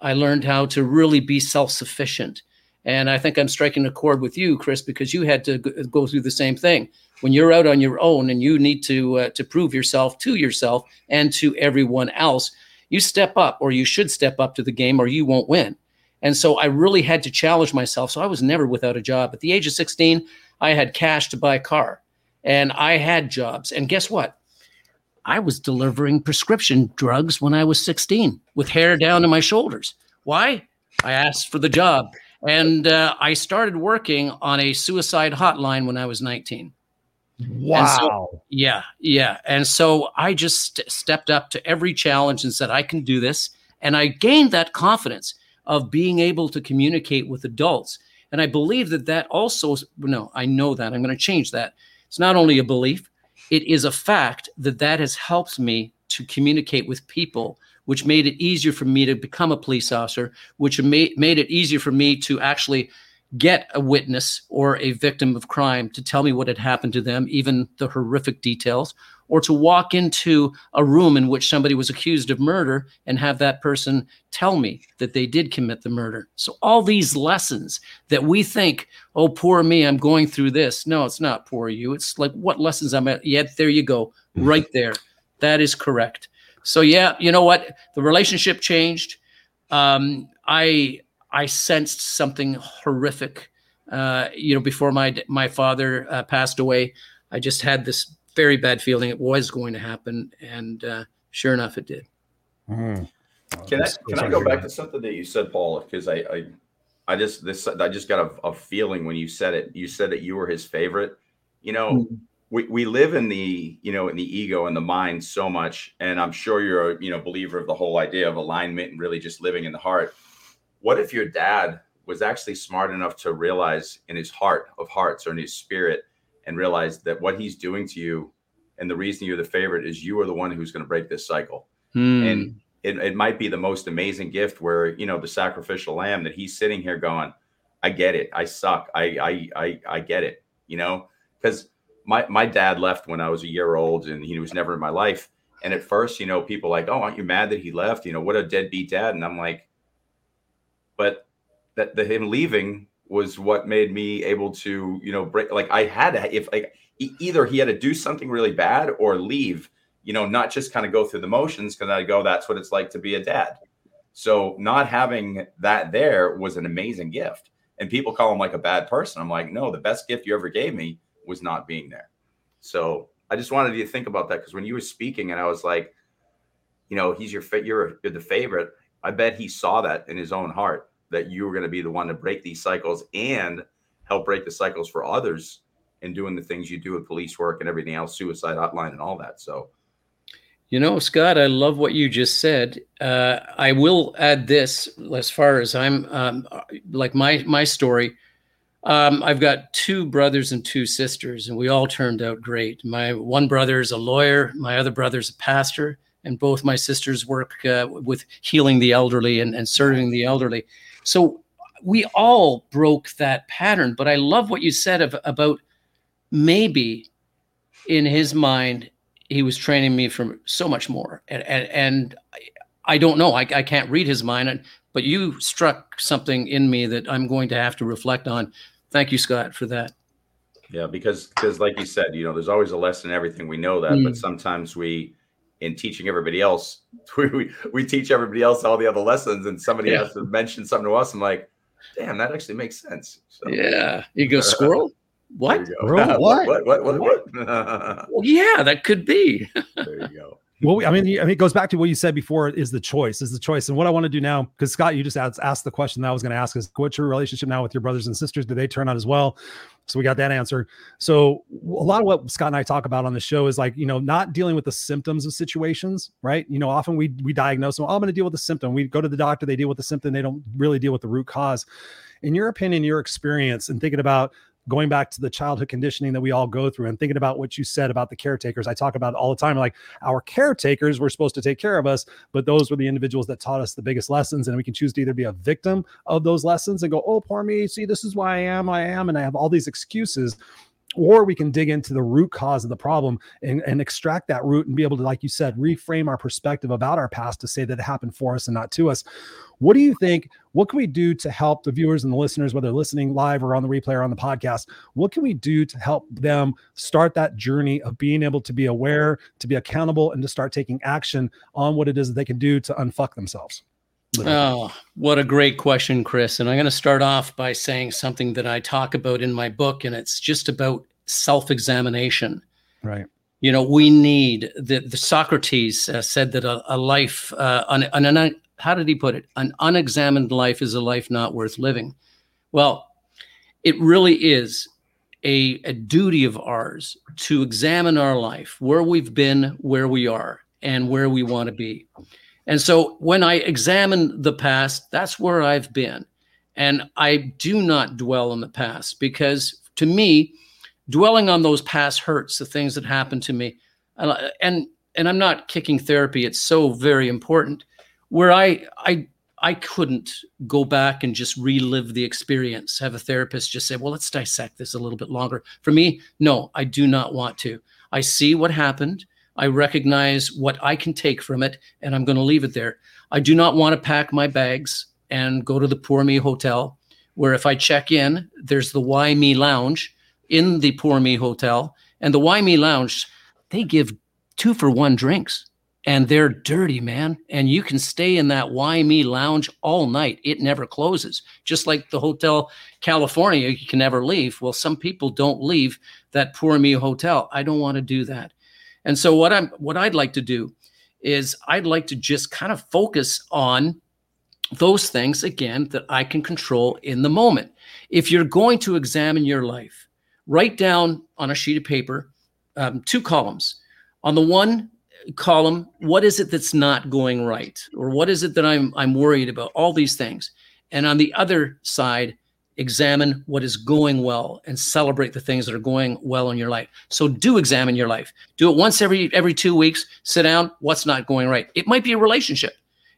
I learned how to really be self sufficient. And I think I'm striking a chord with you, Chris, because you had to go through the same thing. When you're out on your own and you need to uh, to prove yourself to yourself and to everyone else, you step up, or you should step up to the game, or you won't win. And so I really had to challenge myself. So I was never without a job. At the age of 16, I had cash to buy a car, and I had jobs. And guess what? I was delivering prescription drugs when I was 16 with hair down to my shoulders. Why? I asked for the job. And uh, I started working on a suicide hotline when I was 19. Wow. So, yeah, yeah. And so I just st- stepped up to every challenge and said, I can do this. And I gained that confidence of being able to communicate with adults. And I believe that that also, no, I know that. I'm going to change that. It's not only a belief, it is a fact that that has helped me to communicate with people which made it easier for me to become a police officer, which made, made it easier for me to actually get a witness or a victim of crime to tell me what had happened to them, even the horrific details, or to walk into a room in which somebody was accused of murder and have that person tell me that they did commit the murder. So, all these lessons that we think, oh, poor me, I'm going through this. No, it's not poor you. It's like, what lessons I'm at? Yet, there you go, right there. That is correct. So yeah, you know what? The relationship changed. Um, I I sensed something horrific. Uh, you know, before my my father uh, passed away, I just had this very bad feeling it was going to happen, and uh, sure enough, it did. Mm. Can I can I go back to something that you said, Paul? Because I, I I just this I just got a, a, feeling when you said it. You said that you were his favorite. You know, mm-hmm we, we live in the you know in the ego and the mind so much and i'm sure you're a you know believer of the whole idea of alignment and really just living in the heart what if your dad was actually smart enough to realize in his heart of hearts or in his spirit and realize that what he's doing to you and the reason you're the favorite is you are the one who's going to break this cycle hmm. and it, it might be the most amazing gift where you know the sacrificial lamb that he's sitting here going i get it i suck i i i, I get it you know because my my dad left when I was a year old, and he was never in my life. And at first, you know, people like, "Oh, aren't you mad that he left?" You know, what a deadbeat dad. And I'm like, but that the him leaving was what made me able to, you know, break. Like I had to, if like either he had to do something really bad or leave. You know, not just kind of go through the motions because I go, that's what it's like to be a dad. So not having that there was an amazing gift. And people call him like a bad person. I'm like, no, the best gift you ever gave me was not being there. So I just wanted you to think about that because when you were speaking and I was like, you know, he's your you're, you're the favorite. I bet he saw that in his own heart that you were going to be the one to break these cycles and help break the cycles for others in doing the things you do with police work and everything else, suicide hotline and all that. So, you know, Scott, I love what you just said. Uh, I will add this as far as I'm um, like my my story. Um, I've got two brothers and two sisters, and we all turned out great. My one brother is a lawyer, my other brother is a pastor, and both my sisters work uh, with healing the elderly and, and serving the elderly. So we all broke that pattern. But I love what you said of, about maybe in his mind, he was training me for so much more. And, and, and I don't know. I, I can't read his mind, but you struck something in me that I'm going to have to reflect on. Thank you, Scott, for that. Yeah, because because like you said, you know, there's always a lesson in everything. We know that, mm. but sometimes we, in teaching everybody else, we, we, we teach everybody else all the other lessons, and somebody yeah. has to mention something to us. I'm like, damn, that actually makes sense. So, yeah, you go squirrel. What? Squirrel, what? what? What? What? What? well, yeah, that could be. there you go. Well, I mean, I mean, it goes back to what you said before is the choice, is the choice. And what I want to do now, because Scott, you just asked, asked the question that I was going to ask is what's your relationship now with your brothers and sisters? Do they turn out as well? So we got that answer. So a lot of what Scott and I talk about on the show is like, you know, not dealing with the symptoms of situations, right? You know, often we we diagnose them, oh, I'm going to deal with the symptom. We go to the doctor, they deal with the symptom, they don't really deal with the root cause. In your opinion, your experience and thinking about going back to the childhood conditioning that we all go through and thinking about what you said about the caretakers. I talk about all the time. Like our caretakers were supposed to take care of us, but those were the individuals that taught us the biggest lessons. And we can choose to either be a victim of those lessons and go, oh, poor me. See, this is why I am, I am. And I have all these excuses or we can dig into the root cause of the problem and, and extract that root and be able to, like you said, reframe our perspective about our past to say that it happened for us and not to us. What do you think? What can we do to help the viewers and the listeners, whether listening live or on the replay or on the podcast? What can we do to help them start that journey of being able to be aware, to be accountable, and to start taking action on what it is that they can do to unfuck themselves? Oh, what a great question, Chris. And I'm going to start off by saying something that I talk about in my book, and it's just about self examination. Right. You know, we need the, the Socrates uh, said that a, a life, uh, an, an, an, how did he put it? An unexamined life is a life not worth living. Well, it really is a, a duty of ours to examine our life, where we've been, where we are, and where we want to be. And so when I examine the past, that's where I've been. And I do not dwell on the past because to me, dwelling on those past hurts, the things that happened to me, and and I'm not kicking therapy. It's so very important. Where I I I couldn't go back and just relive the experience. Have a therapist just say, "Well, let's dissect this a little bit longer." For me, no, I do not want to. I see what happened. I recognize what I can take from it, and I'm going to leave it there. I do not want to pack my bags and go to the Poor Me Hotel, where if I check in, there's the Why Me Lounge in the Poor Me Hotel, and the Why Me Lounge, they give two for one drinks, and they're dirty, man. And you can stay in that Why Me Lounge all night; it never closes. Just like the Hotel California, you can never leave. Well, some people don't leave that Poor Me Hotel. I don't want to do that. And so what I'm what I'd like to do is I'd like to just kind of focus on those things again that I can control in the moment. If you're going to examine your life, write down on a sheet of paper um, two columns. On the one column, what is it that's not going right, or what is it that I'm I'm worried about? All these things. And on the other side, examine what is going well and celebrate the things that are going well in your life. So do examine your life. Do it once every every two weeks. Sit down. What's not going right? It might be a relationship.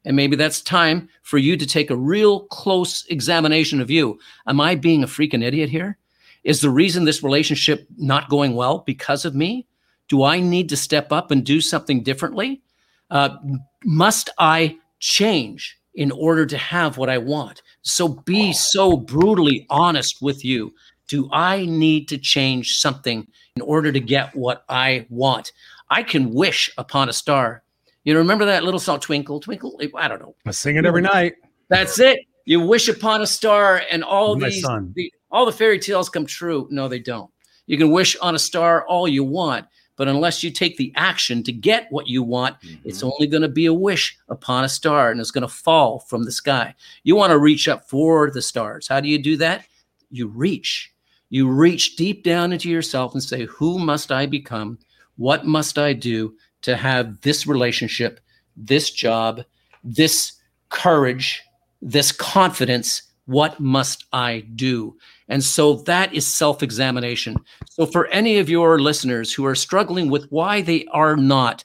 And maybe that's time for you to take a real close examination of you. Am i being a freaking idiot here? Is the reason this relationship not going well because of me? Do i need to step up and do something differently? Uh, must i change in order to have what i want so be so brutally honest with you. Do I need to change something in order to get what I want? I can wish upon a star. You know, remember that little song, Twinkle, Twinkle? I don't know. I sing it every night. That's it. You wish upon a star, and all My these, the, all the fairy tales come true. No, they don't. You can wish on a star all you want, but unless you take the action to get what you want, mm-hmm. it's only going to be a wish upon a star and it's going to fall from the sky. You want to reach up for the stars. How do you do that? You reach. You reach deep down into yourself and say, Who must I become? What must I do to have this relationship, this job, this courage, this confidence? What must I do? And so that is self examination. So, for any of your listeners who are struggling with why they are not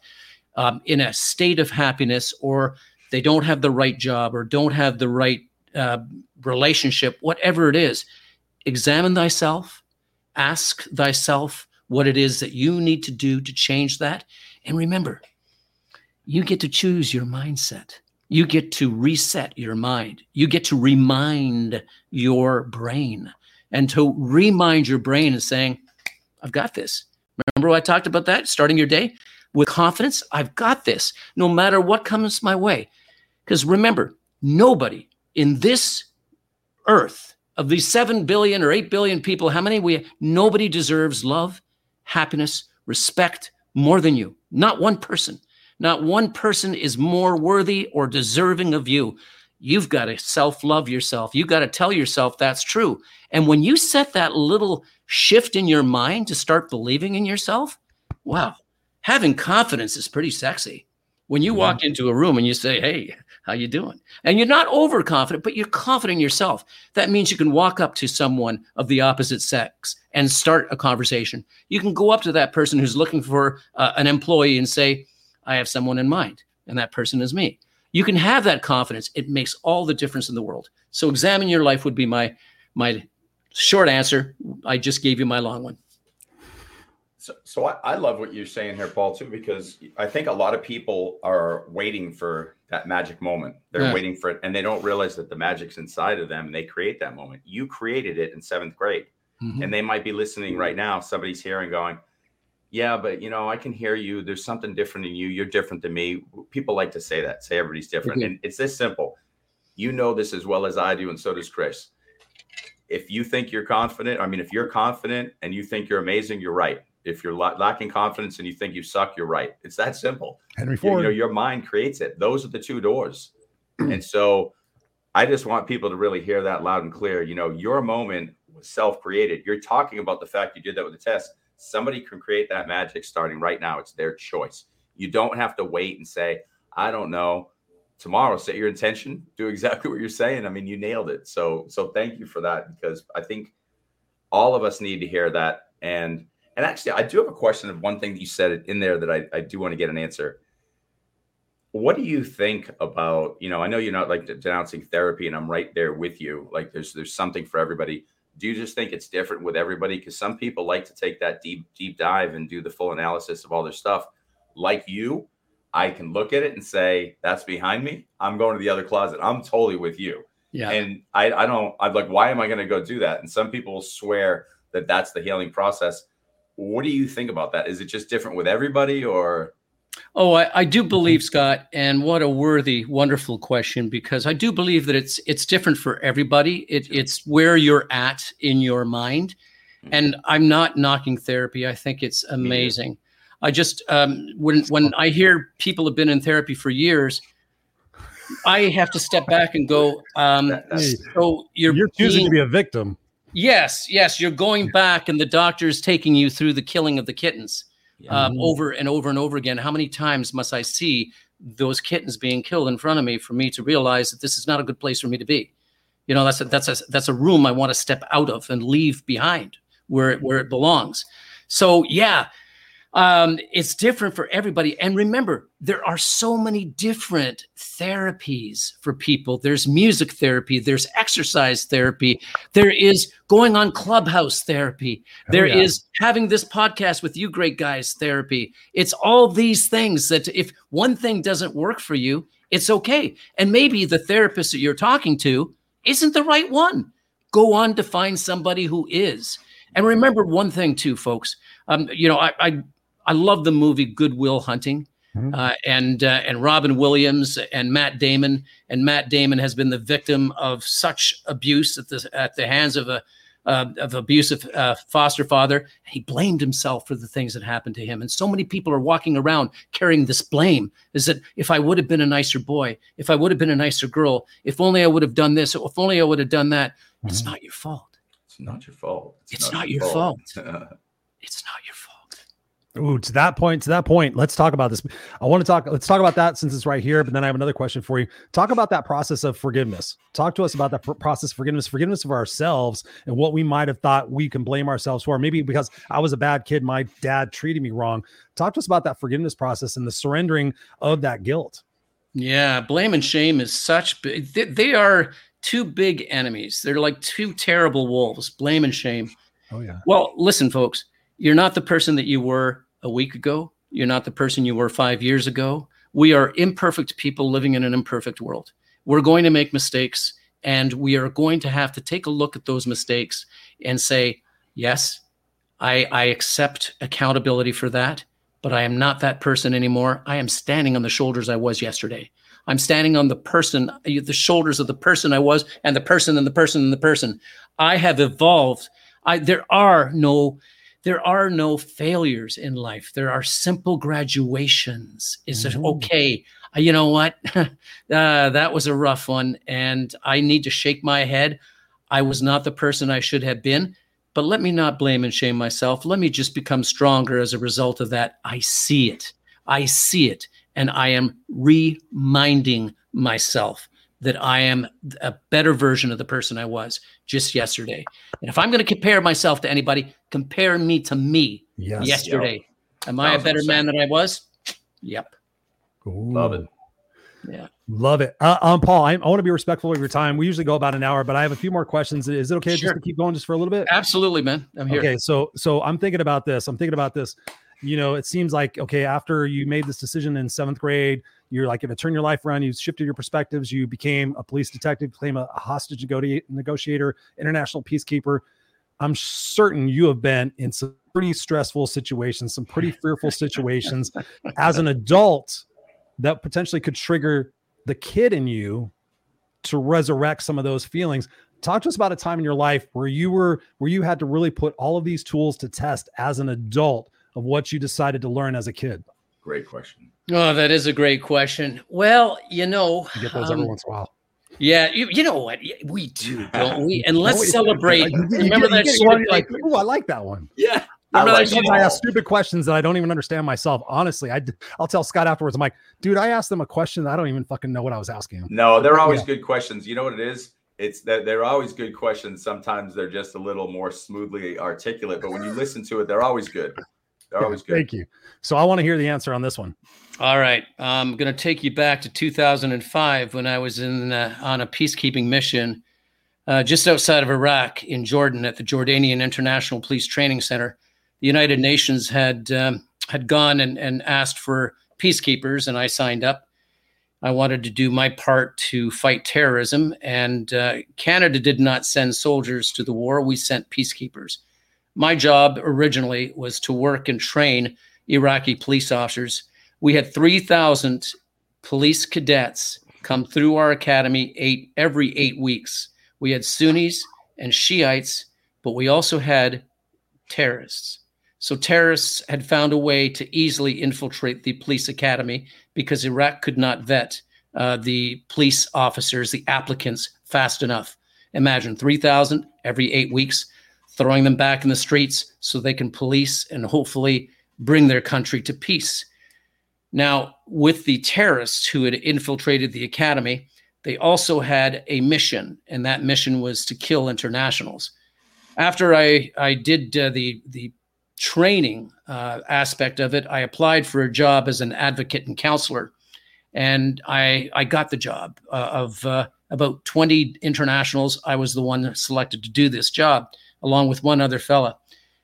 um, in a state of happiness or they don't have the right job or don't have the right uh, relationship, whatever it is, examine thyself, ask thyself what it is that you need to do to change that. And remember, you get to choose your mindset. You get to reset your mind. You get to remind your brain and to remind your brain and saying, I've got this. Remember I talked about that? Starting your day with confidence. I've got this no matter what comes my way. Because remember, nobody in this earth of these 7 billion or 8 billion people, how many we nobody deserves love, happiness, respect more than you. Not one person. Not one person is more worthy or deserving of you. You've got to self love yourself. You've got to tell yourself that's true. And when you set that little shift in your mind to start believing in yourself, wow, having confidence is pretty sexy. When you walk into a room and you say, "Hey, how you doing?" and you're not overconfident, but you're confident in yourself, that means you can walk up to someone of the opposite sex and start a conversation. You can go up to that person who's looking for uh, an employee and say, "I have someone in mind," and that person is me. You can have that confidence. It makes all the difference in the world. So examine your life would be my my short answer. I just gave you my long one. So, so I, I love what you're saying here, Paul, too, because I think a lot of people are waiting for that magic moment. They're Yeah. waiting for it, and they don't realize that the magic's inside of them, and they create that moment. You created it in seventh grade, Mhm. and they might be listening right now. Somebody's hearing, going, "Yeah, but you know, I can hear you. There's something different in you. You're different than me." People like to say that, say everybody's different, Mhm. and it's this simple. You know this as well as I do, and so does Chris. If you think you're confident, I mean, if you're confident and you think you're amazing, you're right. If you're la- lacking confidence and you think you suck, you're right. It's that simple. Henry You, you know, your mind creates it. Those are the two doors. and so I just want people to really hear that loud and clear. You know, your moment was self created. You're talking about the fact you did that with the test. Somebody can create that magic starting right now. It's their choice. You don't have to wait and say, I don't know. Tomorrow, set your intention, do exactly what you're saying. I mean, you nailed it. So, so thank you for that because I think all of us need to hear that. And and actually, I do have a question of one thing that you said in there that I, I do want to get an answer. What do you think about, you know, I know you're not like denouncing therapy and I'm right there with you. Like there's there's something for everybody. Do you just think it's different with everybody? Because some people like to take that deep, deep dive and do the full analysis of all their stuff. Like you, I can look at it and say, that's behind me. I'm going to the other closet. I'm totally with you. Yeah. And I, I don't, I'm like, why am I going to go do that? And some people swear that that's the healing process. What do you think about that? Is it just different with everybody or? Oh, I, I do believe, Scott, and what a worthy, wonderful question because I do believe that it's it's different for everybody. It, it's where you're at in your mind, and I'm not knocking therapy. I think it's amazing. I just um, when when I hear people have been in therapy for years, I have to step back and go. Um, so you're You're choosing being- to be a victim. Yes, yes, you're going back, and the doctor's taking you through the killing of the kittens um, Mhm. over and over and over again. How many times must I see those kittens being killed in front of me for me to realize that this is not a good place for me to be? You know, that's a, that's a that's a room I want to step out of and leave behind where it, where it belongs. So yeah, um, it's different for everybody. And remember, there are so many different therapies for people. There's music therapy, there's exercise therapy, there is going on clubhouse therapy, Oh, there is yeah. having this podcast with you great guys therapy. It's all these things that if one thing doesn't work for you, it's okay. And maybe the therapist that you're talking to isn't the right one. Go on to find somebody who is. And remember one thing too, folks. Um, you know, I, I I love the movie Good Will Hunting. Mhm. Uh, and uh, and Robin Williams and Matt Damon and Matt Damon has been the victim of such abuse at the at the hands of a uh, of abusive uh, foster father. He blamed himself for the things that happened to him, and so many people are walking around carrying this blame. Is that if I would have been a nicer boy, if I would have been a nicer girl, if only I would have done this, if only I would have done that. It's Mhm. not your fault. It's not your fault. It's not your fault. It's not your fault. Ooh, to that point, to that point, let's talk about this. I want to talk, let's talk about that since it's right here. But then I have another question for you. Talk about that process of forgiveness. Talk to us about that pr- process of forgiveness, forgiveness of ourselves and what we might have thought we can blame ourselves for. Maybe because I was a bad kid, my dad treated me wrong. Talk to us about that forgiveness process and the surrendering of that guilt. Yeah, blame and shame is such big. They, they are two big enemies. They're like two terrible wolves. Blame and shame. Oh, yeah. Well, listen, folks. You're not the person that you were a week ago. You're not the person you were five years ago. We are imperfect people living in an imperfect world. We're going to make mistakes, and we are going to have to take a look at those mistakes and say, yes, I, I accept accountability for that, but I am not that person anymore. I am standing on the shoulders I was yesterday. I'm standing on the person, the shoulders of the person I was, and the person and the person and the person. I have evolved. I there are no there are no failures in life. There are simple graduations. It's mm-hmm. okay. Uh, you know what? uh, that was a rough one, and I need to shake my head. I was not the person I should have been, but let me not blame and shame myself. Let me just become stronger as a result of that. I see it. I see it and I am reminding myself that I am a better version of the person I was just yesterday. And if I'm going to compare myself to anybody, compare me to me yes, yesterday. Yep. Am I a better man than I was? Yep. Ooh. Love it. Yeah. Love it. Uh, um, Paul, I, I want to be respectful of your time. We usually go about an hour, but I have a few more questions. Is it okay sure. just to keep going just for a little bit? Absolutely, man. I'm here. Okay. So, so I'm thinking about this. I'm thinking about this you know, it seems like okay, after you made this decision in seventh grade, you're like going to turn your life around. You shifted your perspectives. You became a police detective, became a, a hostage negotiator, international peacekeeper. I'm certain you have been in some pretty stressful situations, some pretty fearful situations as an adult that potentially could trigger the kid in you to resurrect some of those feelings. Talk to us about a time in your life where you were where you had to really put all of these tools to test as an adult of what you decided to learn as a kid? Great question. Oh, that is a great question. Well, you know, you get those um, every once in a while. Yeah, you, you know what we do, don't we? And let's celebrate. Remember that? Stupid, like, oh, I like that one. Yeah. I, like that I ask stupid questions that I don't even understand myself. Honestly, I I'll tell Scott afterwards. I'm like, dude, I asked them a question that I don't even fucking know what I was asking them. No, they're always yeah. good questions. You know what it is? It's that they're always good questions. Sometimes they're just a little more smoothly articulate, but when you listen to it, they're always good. They're always good. Thank you. So I want to hear the answer on this one. All right, I'm going to take you back to 2005 when I was in uh, on a peacekeeping mission uh, just outside of Iraq in Jordan at the Jordanian International Police Training Center. The United Nations had um, had gone and, and asked for peacekeepers, and I signed up. I wanted to do my part to fight terrorism, and uh, Canada did not send soldiers to the war. We sent peacekeepers my job originally was to work and train Iraqi police officers. We had 3,000 police cadets come through our academy eight every eight weeks. We had Sunnis and Shiites, but we also had terrorists. So terrorists had found a way to easily infiltrate the police academy because Iraq could not vet uh, the police officers, the applicants, fast enough. Imagine 3,000 every eight weeks throwing them back in the streets so they can police and hopefully bring their country to peace. Now, with the terrorists who had infiltrated the academy, they also had a mission, and that mission was to kill internationals. After I, I did uh, the, the training uh, aspect of it, I applied for a job as an advocate and counselor. And I, I got the job uh, of uh, about 20 internationals. I was the one selected to do this job along with one other fella.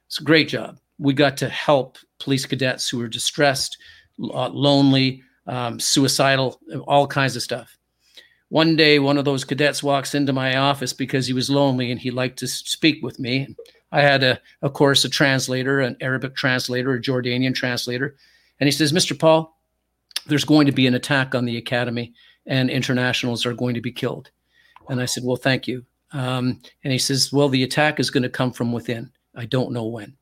It's a great job. We got to help police cadets who were distressed, uh, lonely, um, suicidal, all kinds of stuff. One day, one of those cadets walks into my office because he was lonely and he liked to speak with me. I had, a, of course, a translator, an Arabic translator, a Jordanian translator. And he says, Mr. Paul, there's going to be an attack on the academy and internationals are going to be killed. And I said, Well, thank you. Um, and he says, Well, the attack is going to come from within. I don't know when.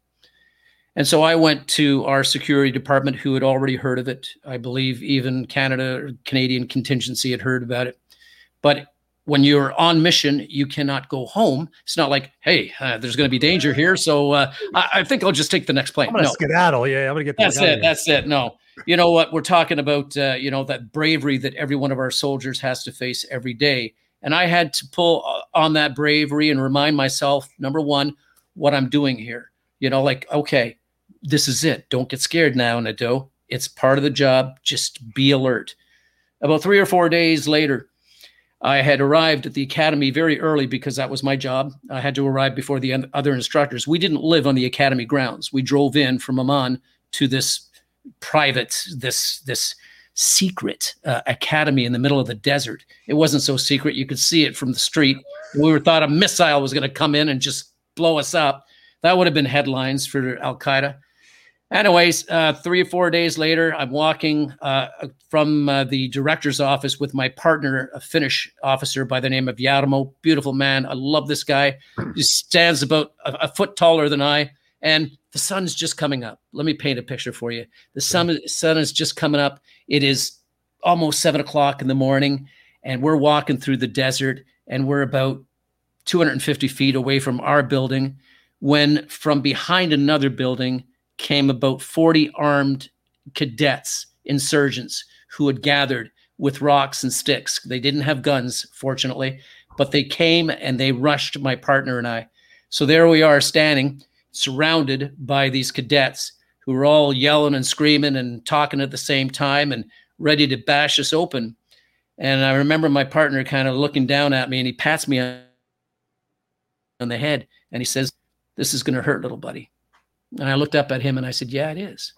And so I went to our security department, who had already heard of it. I believe even Canada, Canadian contingency had heard about it. But when you're on mission, you cannot go home. It's not like, hey, uh, there's going to be danger here, so uh, I, I, think I'll just take the next plane. I'm going to no. skedaddle. Yeah, I'm going to get. That's it. That's it. No, you know what? We're talking about. Uh, you know that bravery that every one of our soldiers has to face every day. And I had to pull uh, on that bravery and remind myself number one, what I'm doing here. You know, like, okay, this is it. Don't get scared now, Nadeau. It's part of the job. Just be alert. About three or four days later, I had arrived at the academy very early because that was my job. I had to arrive before the other instructors. We didn't live on the academy grounds. We drove in from Amman to this private, this this secret uh, academy in the middle of the desert. It wasn't so secret; you could see it from the street. We were thought a missile was going to come in and just blow us up. That would have been headlines for Al Qaeda. Anyways, uh, three or four days later, I'm walking uh, from uh, the director's office with my partner, a Finnish officer by the name of Jarmo. Beautiful man. I love this guy. He stands about a, a, foot taller than I, and the sun's just coming up. Let me paint a picture for you. The sun, sun is just coming up. It is almost seven o'clock in the morning, and we're walking through the desert, and we're about 250 feet away from our building when from behind another building came about 40 armed cadets, insurgents who had gathered with rocks and sticks. They didn't have guns, fortunately, but they came and they rushed my partner and I. So there we are standing, surrounded by these cadets who were all yelling and screaming and talking at the same time and ready to bash us open. And I remember my partner kind of looking down at me and he pats me on the head and he says, This is going to hurt, little buddy. And I looked up at him and I said, Yeah, it is.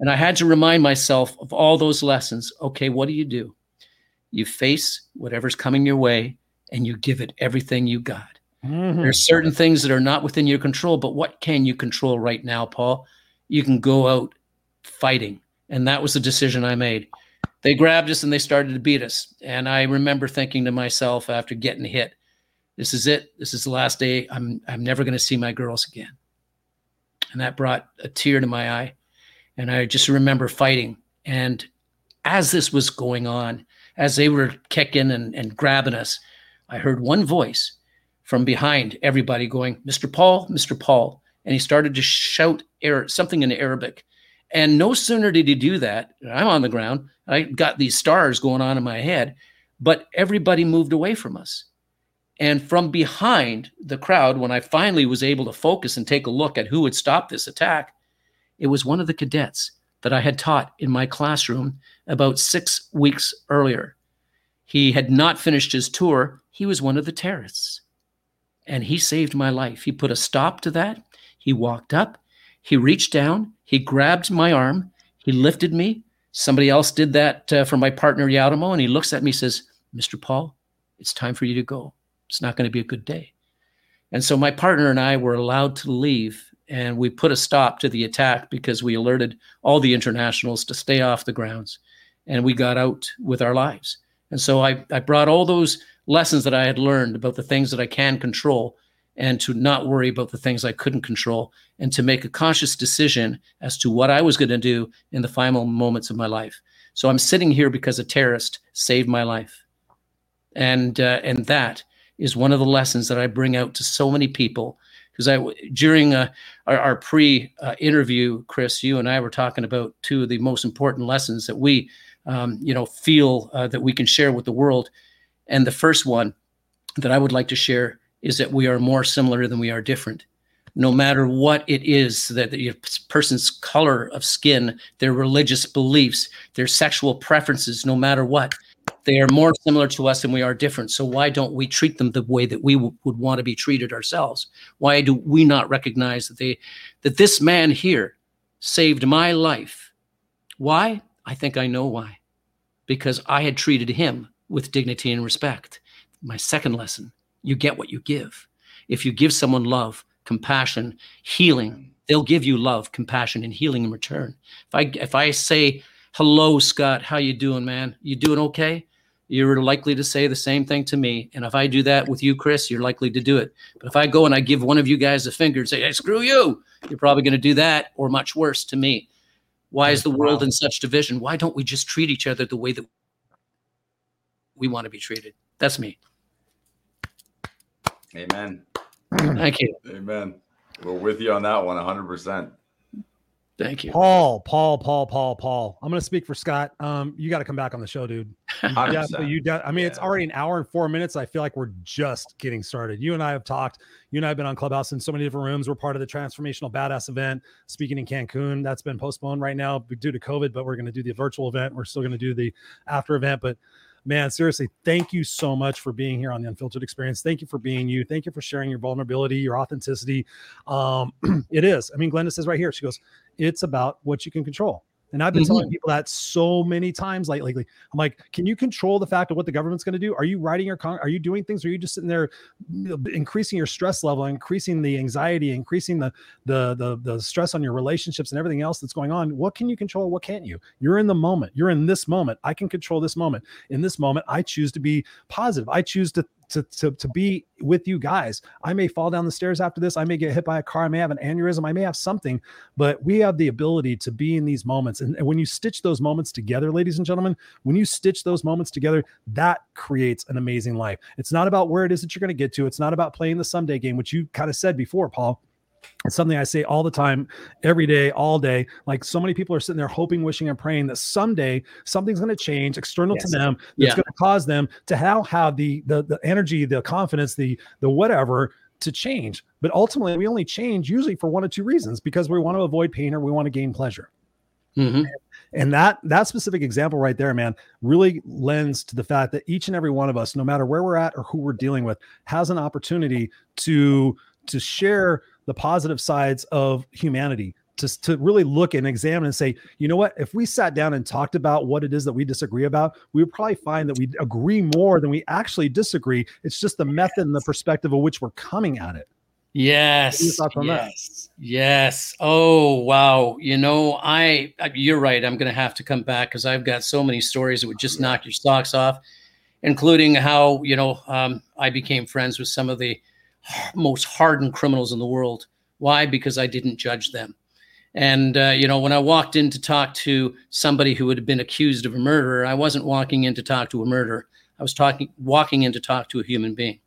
And I had to remind myself of all those lessons. Okay, what do you do? You face whatever's coming your way and you give it everything you got. Mm-hmm. There's certain things that are not within your control, but what can you control right now, Paul? You can go out fighting. And that was the decision I made. They grabbed us and they started to beat us. And I remember thinking to myself after getting hit, this is it. This is the last day. I'm I'm never going to see my girls again and that brought a tear to my eye. And I just remember fighting. And as this was going on, as they were kicking and, and grabbing us, I heard one voice from behind everybody going, Mr. Paul, Mr. Paul. And he started to shout something in Arabic. And no sooner did he do that, I'm on the ground. I got these stars going on in my head, but everybody moved away from us. And from behind the crowd, when I finally was able to focus and take a look at who had stopped this attack, it was one of the cadets that I had taught in my classroom about six weeks earlier. He had not finished his tour. He was one of the terrorists. And he saved my life. He put a stop to that. He walked up, he reached down, he grabbed my arm, he lifted me. Somebody else did that uh, for my partner, Jarmo, and he looks at me says, Mr. Paul, it's time for you to go it's not going to be a good day. And so my partner and I were allowed to leave and we put a stop to the attack because we alerted all the internationals to stay off the grounds and we got out with our lives. And so I, I brought all those lessons that I had learned about the things that I can control and to not worry about the things I couldn't control and to make a conscious decision as to what I was going to do in the final moments of my life. So I'm sitting here because a terrorist saved my life. And, uh, and that is one of the lessons that I bring out to so many people. Because I, during uh, our, our pre-interview, Chris, you and I were talking about two of the most important lessons that we, um, you know, feel uh, that we can share with the world. And the first one that I would like to share is that we are more similar than we are different. No matter what it is that the person's color of skin, their religious beliefs, their sexual preferences, no matter what, they are more similar to us than we are different. So why don't we treat them the way that we w- would want to be treated ourselves? Why do we not recognize that they that this man here saved my life? Why? I think I know why. Because I had treated him with dignity and respect. My second lesson, you get what you give. If you give someone love, compassion, healing, they'll give you love, compassion and healing in return. If I if I say, "Hello, Scott, how you doing, man? You doing okay?" you're likely to say the same thing to me. And if I do that with you, Chris, you're likely to do it. But if I go and I give one of you guys a finger and say, hey, screw you, you're probably going to do that or much worse to me. Why is the world in such division? Why don't we just treat each other the way that we want to be treated? That's me. Amen. Thank you. Amen. We're with you on that one 100%. Thank you. Paul, Paul, Paul, Paul, Paul. I'm going to speak for Scott. Um, you got to come back on the show, dude. You you de- I mean, yeah. it's already an hour and four minutes. I feel like we're just getting started. You and I have talked. You and I have been on Clubhouse in so many different rooms. We're part of the Transformational Badass event, speaking in Cancun. That's been postponed right now due to COVID, but we're going to do the virtual event. We're still going to do the after event, but man, seriously, thank you so much for being here on the Unfiltered Experience. Thank you for being you. Thank you for sharing your vulnerability, your authenticity. Um, it is. I mean, Glenda says right here, she goes, it's about what you can control. And I've been mm-hmm. telling people that so many times lately. I'm like, can you control the fact of what the government's going to do? Are you writing your con- are you doing things? Or are you just sitting there increasing your stress level, increasing the anxiety, increasing the the the the stress on your relationships and everything else that's going on? What can you control? What can't you? You're in the moment. You're in this moment. I can control this moment. In this moment, I choose to be positive. I choose to to, to, to be with you guys. I may fall down the stairs after this. I may get hit by a car. I may have an aneurysm. I may have something, but we have the ability to be in these moments. And, and when you stitch those moments together, ladies and gentlemen, when you stitch those moments together, that creates an amazing life. It's not about where it is that you're going to get to. It's not about playing the someday game, which you kind of said before, Paul. It's something I say all the time, every day, all day. Like so many people are sitting there hoping, wishing, and praying that someday something's going to change external yes. to them that's yeah. going to cause them to have, have the, the the energy, the confidence, the the whatever to change. But ultimately, we only change usually for one or two reasons because we want to avoid pain or we want to gain pleasure. Mm-hmm. And that that specific example right there, man, really lends to the fact that each and every one of us, no matter where we're at or who we're dealing with, has an opportunity to to share the positive sides of humanity to, to really look and examine and say, you know what, if we sat down and talked about what it is that we disagree about, we would probably find that we agree more than we actually disagree. It's just the method and the perspective of which we're coming at it. Yes. Yes. That? Yes. Oh, wow. You know, I, you're right. I'm going to have to come back because I've got so many stories that would just knock your socks off, including how, you know, um, I became friends with some of the most hardened criminals in the world. Why? Because I didn't judge them. And, uh, you know, when I walked in to talk to somebody who had been accused of a murder, I wasn't walking in to talk to a murderer. I was talking, walking in to talk to a human being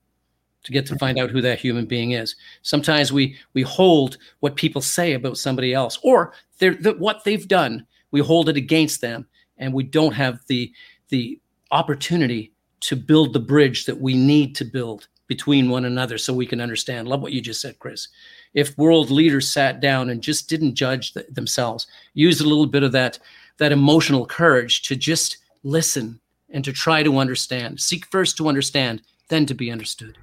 to get to find out who that human being is. Sometimes we we hold what people say about somebody else or they're, the, what they've done. We hold it against them, and we don't have the the opportunity to build the bridge that we need to build between one another so we can understand. Love what you just said, Chris. If world leaders sat down and just didn't judge th- themselves, used a little bit of that that emotional courage to just listen and to try to understand, seek first to understand, then to be understood.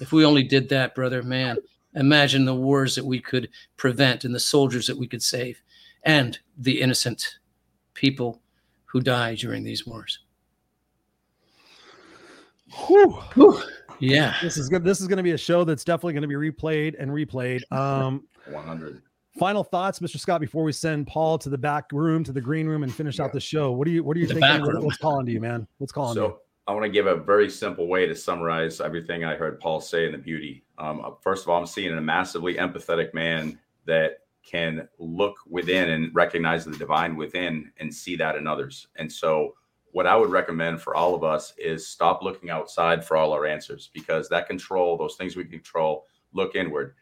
If we only did that, brother, man, imagine the wars that we could prevent and the soldiers that we could save and the innocent people who die during these wars. Whew. Whew. Yeah. This is good. This is going to be a show that's definitely going to be replayed and replayed. Um 100. Final thoughts, Mr. Scott, before we send Paul to the back room, to the green room, and finish yeah. out the show. What do you What are you the thinking? What's calling to you, man? What's calling so, you? I want to give a very simple way to summarize everything I heard Paul say in the beauty. Um, uh, first of all, I'm seeing a massively empathetic man that can look within and recognize the divine within and see that in others. And so what I would recommend for all of us is stop looking outside for all our answers because that control, those things we control, look inward.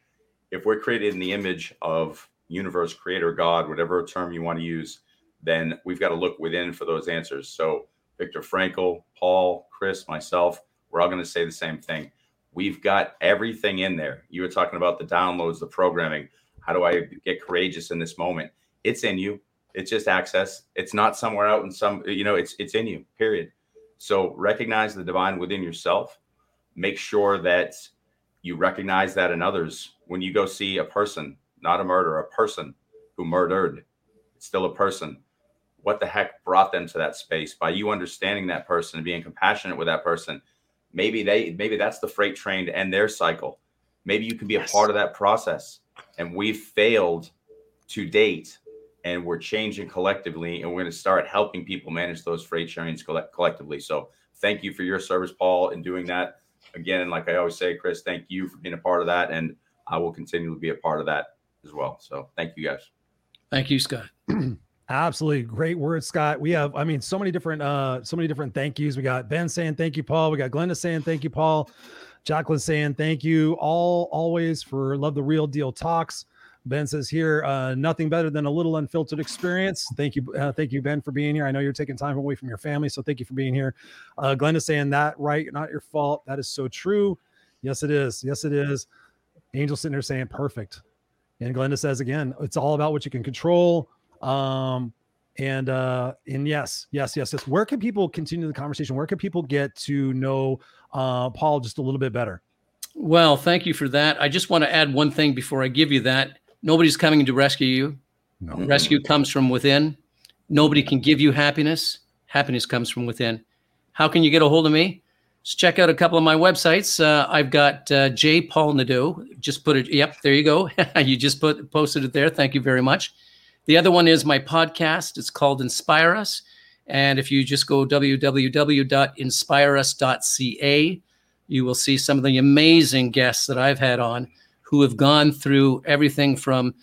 If we're created in the image of universe, creator, God, whatever term you want to use, then we've got to look within for those answers. So, Viktor Frankl, Paul, Chris, myself, we're all going to say the same thing. We've got everything in there. You were talking about the downloads, the programming. How do I get courageous in this moment? It's in you. It's just access. It's not somewhere out in some, you know, it's it's in you, period. So recognize the divine within yourself. Make sure that you recognize that in others. When you go see a person, not a murderer, a person who murdered, it's still a person. What the heck brought them to that space? By you understanding that person and being compassionate with that person, maybe they maybe that's the freight train to end their cycle. Maybe you can be yes. a part of that process. And we've failed to date and we're changing collectively and we're going to start helping people manage those freight sharings collect- collectively so thank you for your service paul in doing that again like i always say chris thank you for being a part of that and i will continue to be a part of that as well so thank you guys thank you scott Absolutely great words, Scott. We have, I mean, so many different, uh, so many different thank yous. We got Ben saying thank you, Paul. We got Glenda saying thank you, Paul. Jacqueline saying thank you, all always for love the real deal talks. Ben says here, uh, nothing better than a little unfiltered experience. Thank you, uh, thank you, Ben, for being here. I know you're taking time away from your family, so thank you for being here. Uh, Glenn is saying that right, not your fault. That is so true. Yes, it is. Yes, it is. Angel sitting there saying perfect. And Glenda says again, it's all about what you can control. Um, and uh, and yes, yes, yes, yes. Where can people continue the conversation? Where can people get to know uh, Paul just a little bit better? Well, thank you for that. I just want to add one thing before I give you that. Nobody's coming to rescue you. No. Rescue comes from within. Nobody can give you happiness. Happiness comes from within. How can you get a hold of me? Just check out a couple of my websites. Uh, I've got uh, J. Paul Nadeau. Just put it. Yep, there you go. you just put posted it there. Thank you very much. The other one is my podcast. It's called Inspire Us. And if you just go www.inspireus.ca, you will see some of the amazing guests that I've had on who have gone through everything from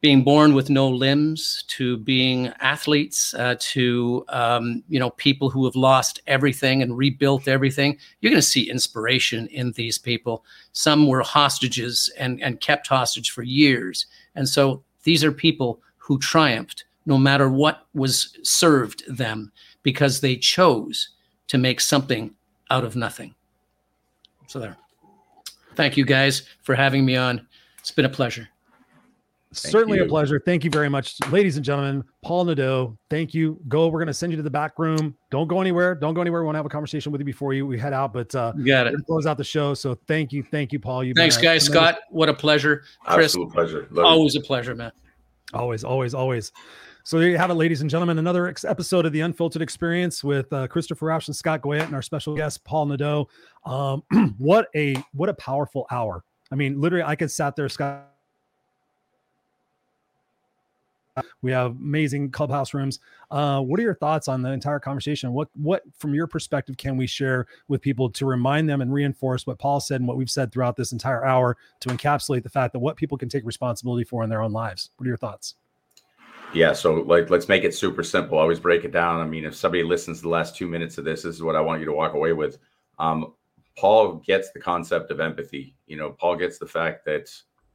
being born with no limbs to being athletes uh, to um, you know people who have lost everything and rebuilt everything. You're going to see inspiration in these people. Some were hostages and, and kept hostage for years. And so these are people who triumphed no matter what was served them because they chose to make something out of nothing. So there thank you guys for having me on it's been a pleasure Thank Certainly you. a pleasure. Thank you very much, ladies and gentlemen. Paul Nadeau, thank you. Go. We're going to send you to the back room. Don't go anywhere. Don't go anywhere. We want to have a conversation with you before you we head out. But uh, you got it. Close out the show. So thank you, thank you, Paul. You thanks, guys. Scott, what a pleasure. Chris, Absolute pleasure. Love always you. a pleasure, man. Always, always, always. So there you have it, ladies and gentlemen. Another ex- episode of the Unfiltered Experience with uh, Christopher Rausch and Scott Goyette and our special guest Paul Nadeau. Um, what a what a powerful hour. I mean, literally, I could sat there, Scott We have amazing clubhouse rooms. Uh, what are your thoughts on the entire conversation? What what from your perspective can we share with people to remind them and reinforce what Paul said and what we've said throughout this entire hour to encapsulate the fact that what people can take responsibility for in their own lives? What are your thoughts? Yeah, so like let's make it super simple. I always break it down. I mean, if somebody listens to the last two minutes of this, this is what I want you to walk away with. Um, Paul gets the concept of empathy. You know, Paul gets the fact that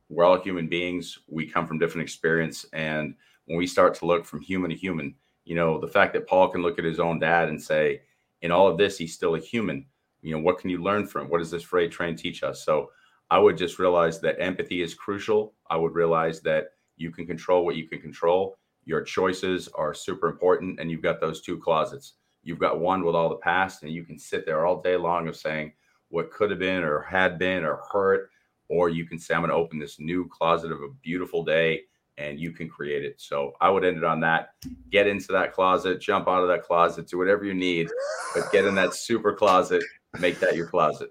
we're all human beings. We come from different experience, and when we start to look from human to human, you know, the fact that Paul can look at his own dad and say, in all of this, he's still a human. You know, what can you learn from? What does this freight train teach us? So I would just realize that empathy is crucial. I would realize that you can control what you can control. Your choices are super important, and you've got those two closets. You've got one with all the past, and you can sit there all day long of saying what could have been or had been or hurt, or you can say, I'm going to open this new closet of a beautiful day and you can create it. So I would end it on that. Get into that closet, jump out of that closet, do whatever you need, but get in that super closet, make that your closet.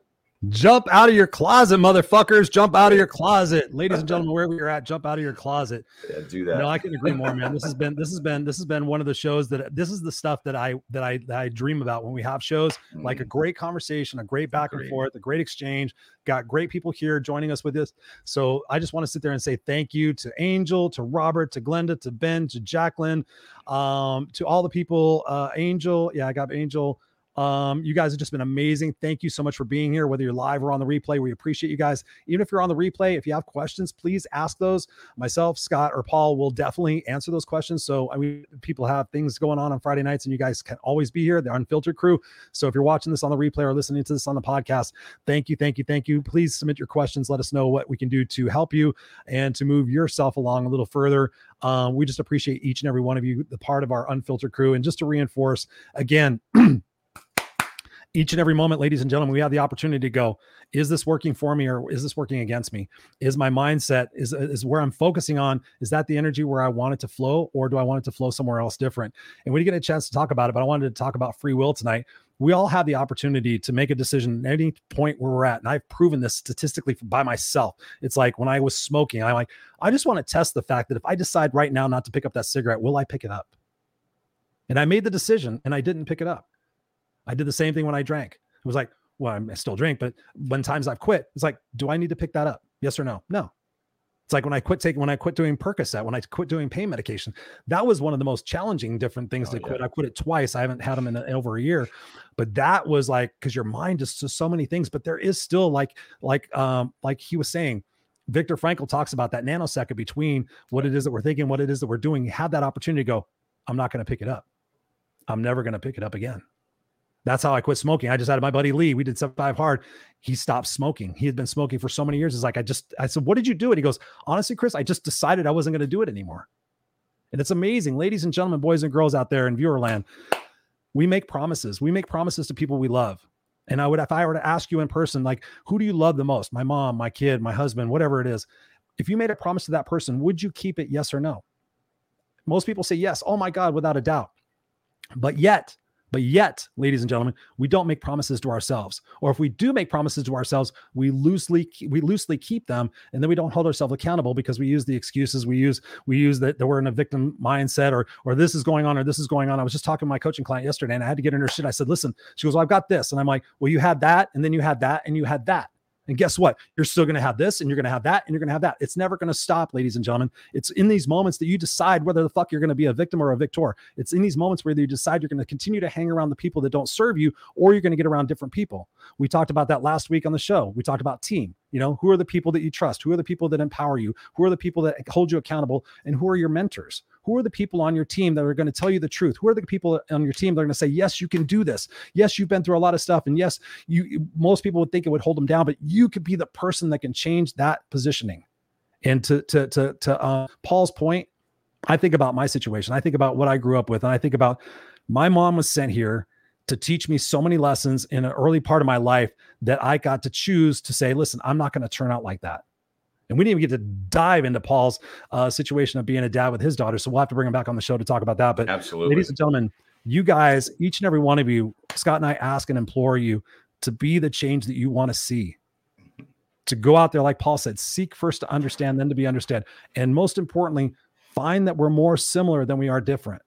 Jump out of your closet, motherfuckers. Jump out of your closet. Ladies and gentlemen, wherever you're at, jump out of your closet. Yeah, do that. No, I can agree more, man. This has been this has been this has been one of the shows that this is the stuff that I that I that I dream about when we have shows, mm. like a mm. great conversation, a great back and forth, a great exchange. Got great people here joining us with this. So I just want to sit there and say thank you to Angel, to Robert, to Glenda, to Ben, to Jacqueline, um, to all the people. Uh, Angel, yeah, I got Angel. Um, you guys have just been amazing. Thank you so much for being here, whether you're live or on the replay. We appreciate you guys. Even if you're on the replay, if you have questions, please ask those. Myself, Scott, or Paul will definitely answer those questions. So, I mean, people have things going on on Friday nights, and you guys can always be here, the unfiltered crew. So, if you're watching this on the replay or listening to this on the podcast, thank you, thank you, thank you. Please submit your questions. Let us know what we can do to help you and to move yourself along a little further. Um, we just appreciate each and every one of you, the part of our unfiltered crew. And just to reinforce again, each and every moment, ladies and gentlemen, we have the opportunity to go, is this working for me or is this working against me? Is my mindset, is, is where I'm focusing on, is that the energy where I want it to flow or do I want it to flow somewhere else different? And we didn't get a chance to talk about it, but I wanted to talk about free will tonight. We all have the opportunity to make a decision at any point where we're at. And I've proven this statistically by myself. It's like when I was smoking, I'm like, I just want to test the fact that if I decide right now not to pick up that cigarette, will I pick it up? And I made the decision and I didn't pick it up I did the same thing when I drank. It was like, well, I still drink, but when times I've quit, it's like, do I need to pick that up? Yes or no? No. It's like when I quit taking, when I quit doing Percocet, when I quit doing pain medication, that was one of the most challenging different things oh, to quit. I quit it twice. I haven't had them in, in over a year, but that was like, cause your mind is to so many things, but there is still like, like, um, like he was saying, Viktor Frankl talks about that nanosecond between what it is that we're thinking, what it is that we're doing. You have that opportunity to go, I'm not going to pick it up. I'm never going to pick it up again. That's how I quit smoking. I just had my buddy Lee. We did five hard. He stopped smoking. He had been smoking for so many years. It's like, I just, I said, what did you do? And he goes, honestly, Chris, I just decided I wasn't going to do it anymore. And it's amazing, ladies and gentlemen, boys and girls out there in viewerland. We make promises. We make promises to people we love. And I would, if I were to ask you in person, like, who do you love the most? My mom, my kid, my husband, whatever it is. If you made a promise to that person, would you keep it? Yes or no? Most people say yes. Oh my God, without a doubt. But yet, but yet, ladies and gentlemen, we don't make promises to ourselves. Or if we do make promises to ourselves, we loosely we loosely keep them, and then we don't hold ourselves accountable because we use the excuses we use. We use that, that we're in a victim mindset, or or this is going on, or this is going on. I was just talking to my coaching client yesterday, and I had to get in her shit. I said, "Listen," she goes, "Well, I've got this," and I'm like, "Well, you had that, and then you had that, and you had that." And guess what? You're still going to have this and you're going to have that and you're going to have that. It's never going to stop, ladies and gentlemen. It's in these moments that you decide whether the fuck you're going to be a victim or a victor. It's in these moments where you decide you're going to continue to hang around the people that don't serve you or you're going to get around different people. We talked about that last week on the show. We talked about team. You know, who are the people that you trust? Who are the people that empower you? Who are the people that hold you accountable? And who are your mentors? Who are the people on your team that are going to tell you the truth? Who are the people on your team that are going to say, "Yes, you can do this. Yes, you've been through a lot of stuff, and yes, you." Most people would think it would hold them down, but you could be the person that can change that positioning. And to to to to uh, Paul's point, I think about my situation. I think about what I grew up with, and I think about my mom was sent here to teach me so many lessons in an early part of my life that I got to choose to say, listen, I'm not going to turn out like that. And we didn't even get to dive into Paul's uh, situation of being a dad with his daughter. So we'll have to bring him back on the show to talk about that. But absolutely, ladies and gentlemen, you guys, each and every one of you, Scott and I ask and implore you to be the change that you want to see. To go out there, like Paul said, seek first to understand, then to be understood. And most importantly, find that we're more similar than we are different.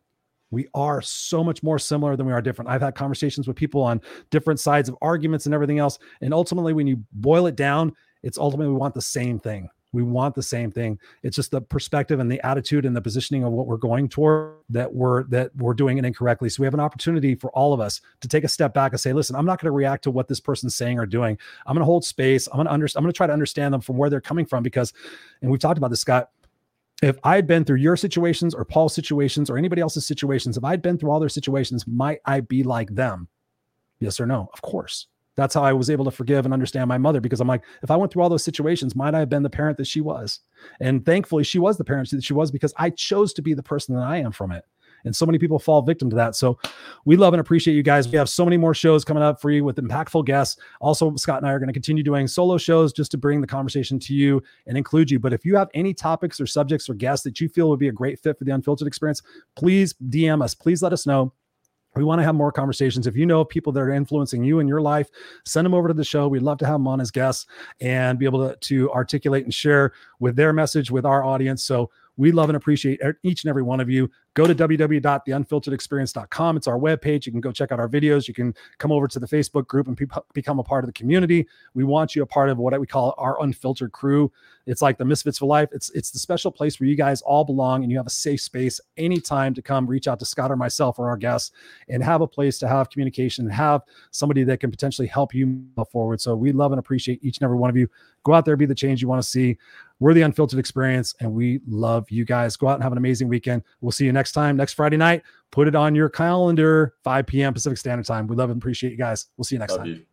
We are so much more similar than we are different. I've had conversations with people on different sides of arguments and everything else. And ultimately, when you boil it down, it's ultimately we want the same thing. We want the same thing. It's just the perspective and the attitude and the positioning of what we're going toward that we're that we're doing it incorrectly. So we have an opportunity for all of us to take a step back and say, listen, I'm not going to react to what this person's saying or doing. I'm going to hold space. I'm going to understand. I'm going to try to understand them from where they're coming from because, and we've talked about this, Scott if I had been through your situations or Paul's situations or anybody else's situations, if I'd been through all their situations, might I be like them? Yes or no? Of course. That's how I was able to forgive and understand my mother because I'm like, if I went through all those situations, might I have been the parent that she was? And thankfully, she was the parent that she was because I chose to be the person that I am from it. And so many people fall victim to that. So we love and appreciate you guys. We have so many more shows coming up for you with impactful guests. Also, Scott and I are going to continue doing solo shows just to bring the conversation to you and include you. But if you have any topics or subjects or guests that you feel would be a great fit for the unfiltered experience, please DM us. Please let us know. We want to have more conversations. If you know people that are influencing you in your life, send them over to the show. We'd love to have them on as guests and be able to, to articulate and share with their message with our audience. So we love and appreciate er, each and every one of you. Go to www.theunfilteredexperience.com. It's our webpage. You can go check out our videos. You can come over to the Facebook group and be- become a part of the community. We want you a part of what we call our unfiltered crew. It's like the Misfits for Life. It's it's the special place where you guys all belong and you have a safe space anytime to come reach out to Scott or myself or our guests and have a place to have communication and have somebody that can potentially help you move forward. So we love and appreciate each and every one of you. Go out there, be the change you want to see. We're the unfiltered experience, and we love you guys. Go out and have an amazing weekend. We'll see you next time, next Friday night. Put it on your calendar, 5 p.m. Pacific Standard Time. We love and appreciate you guys. We'll see you next love time. You.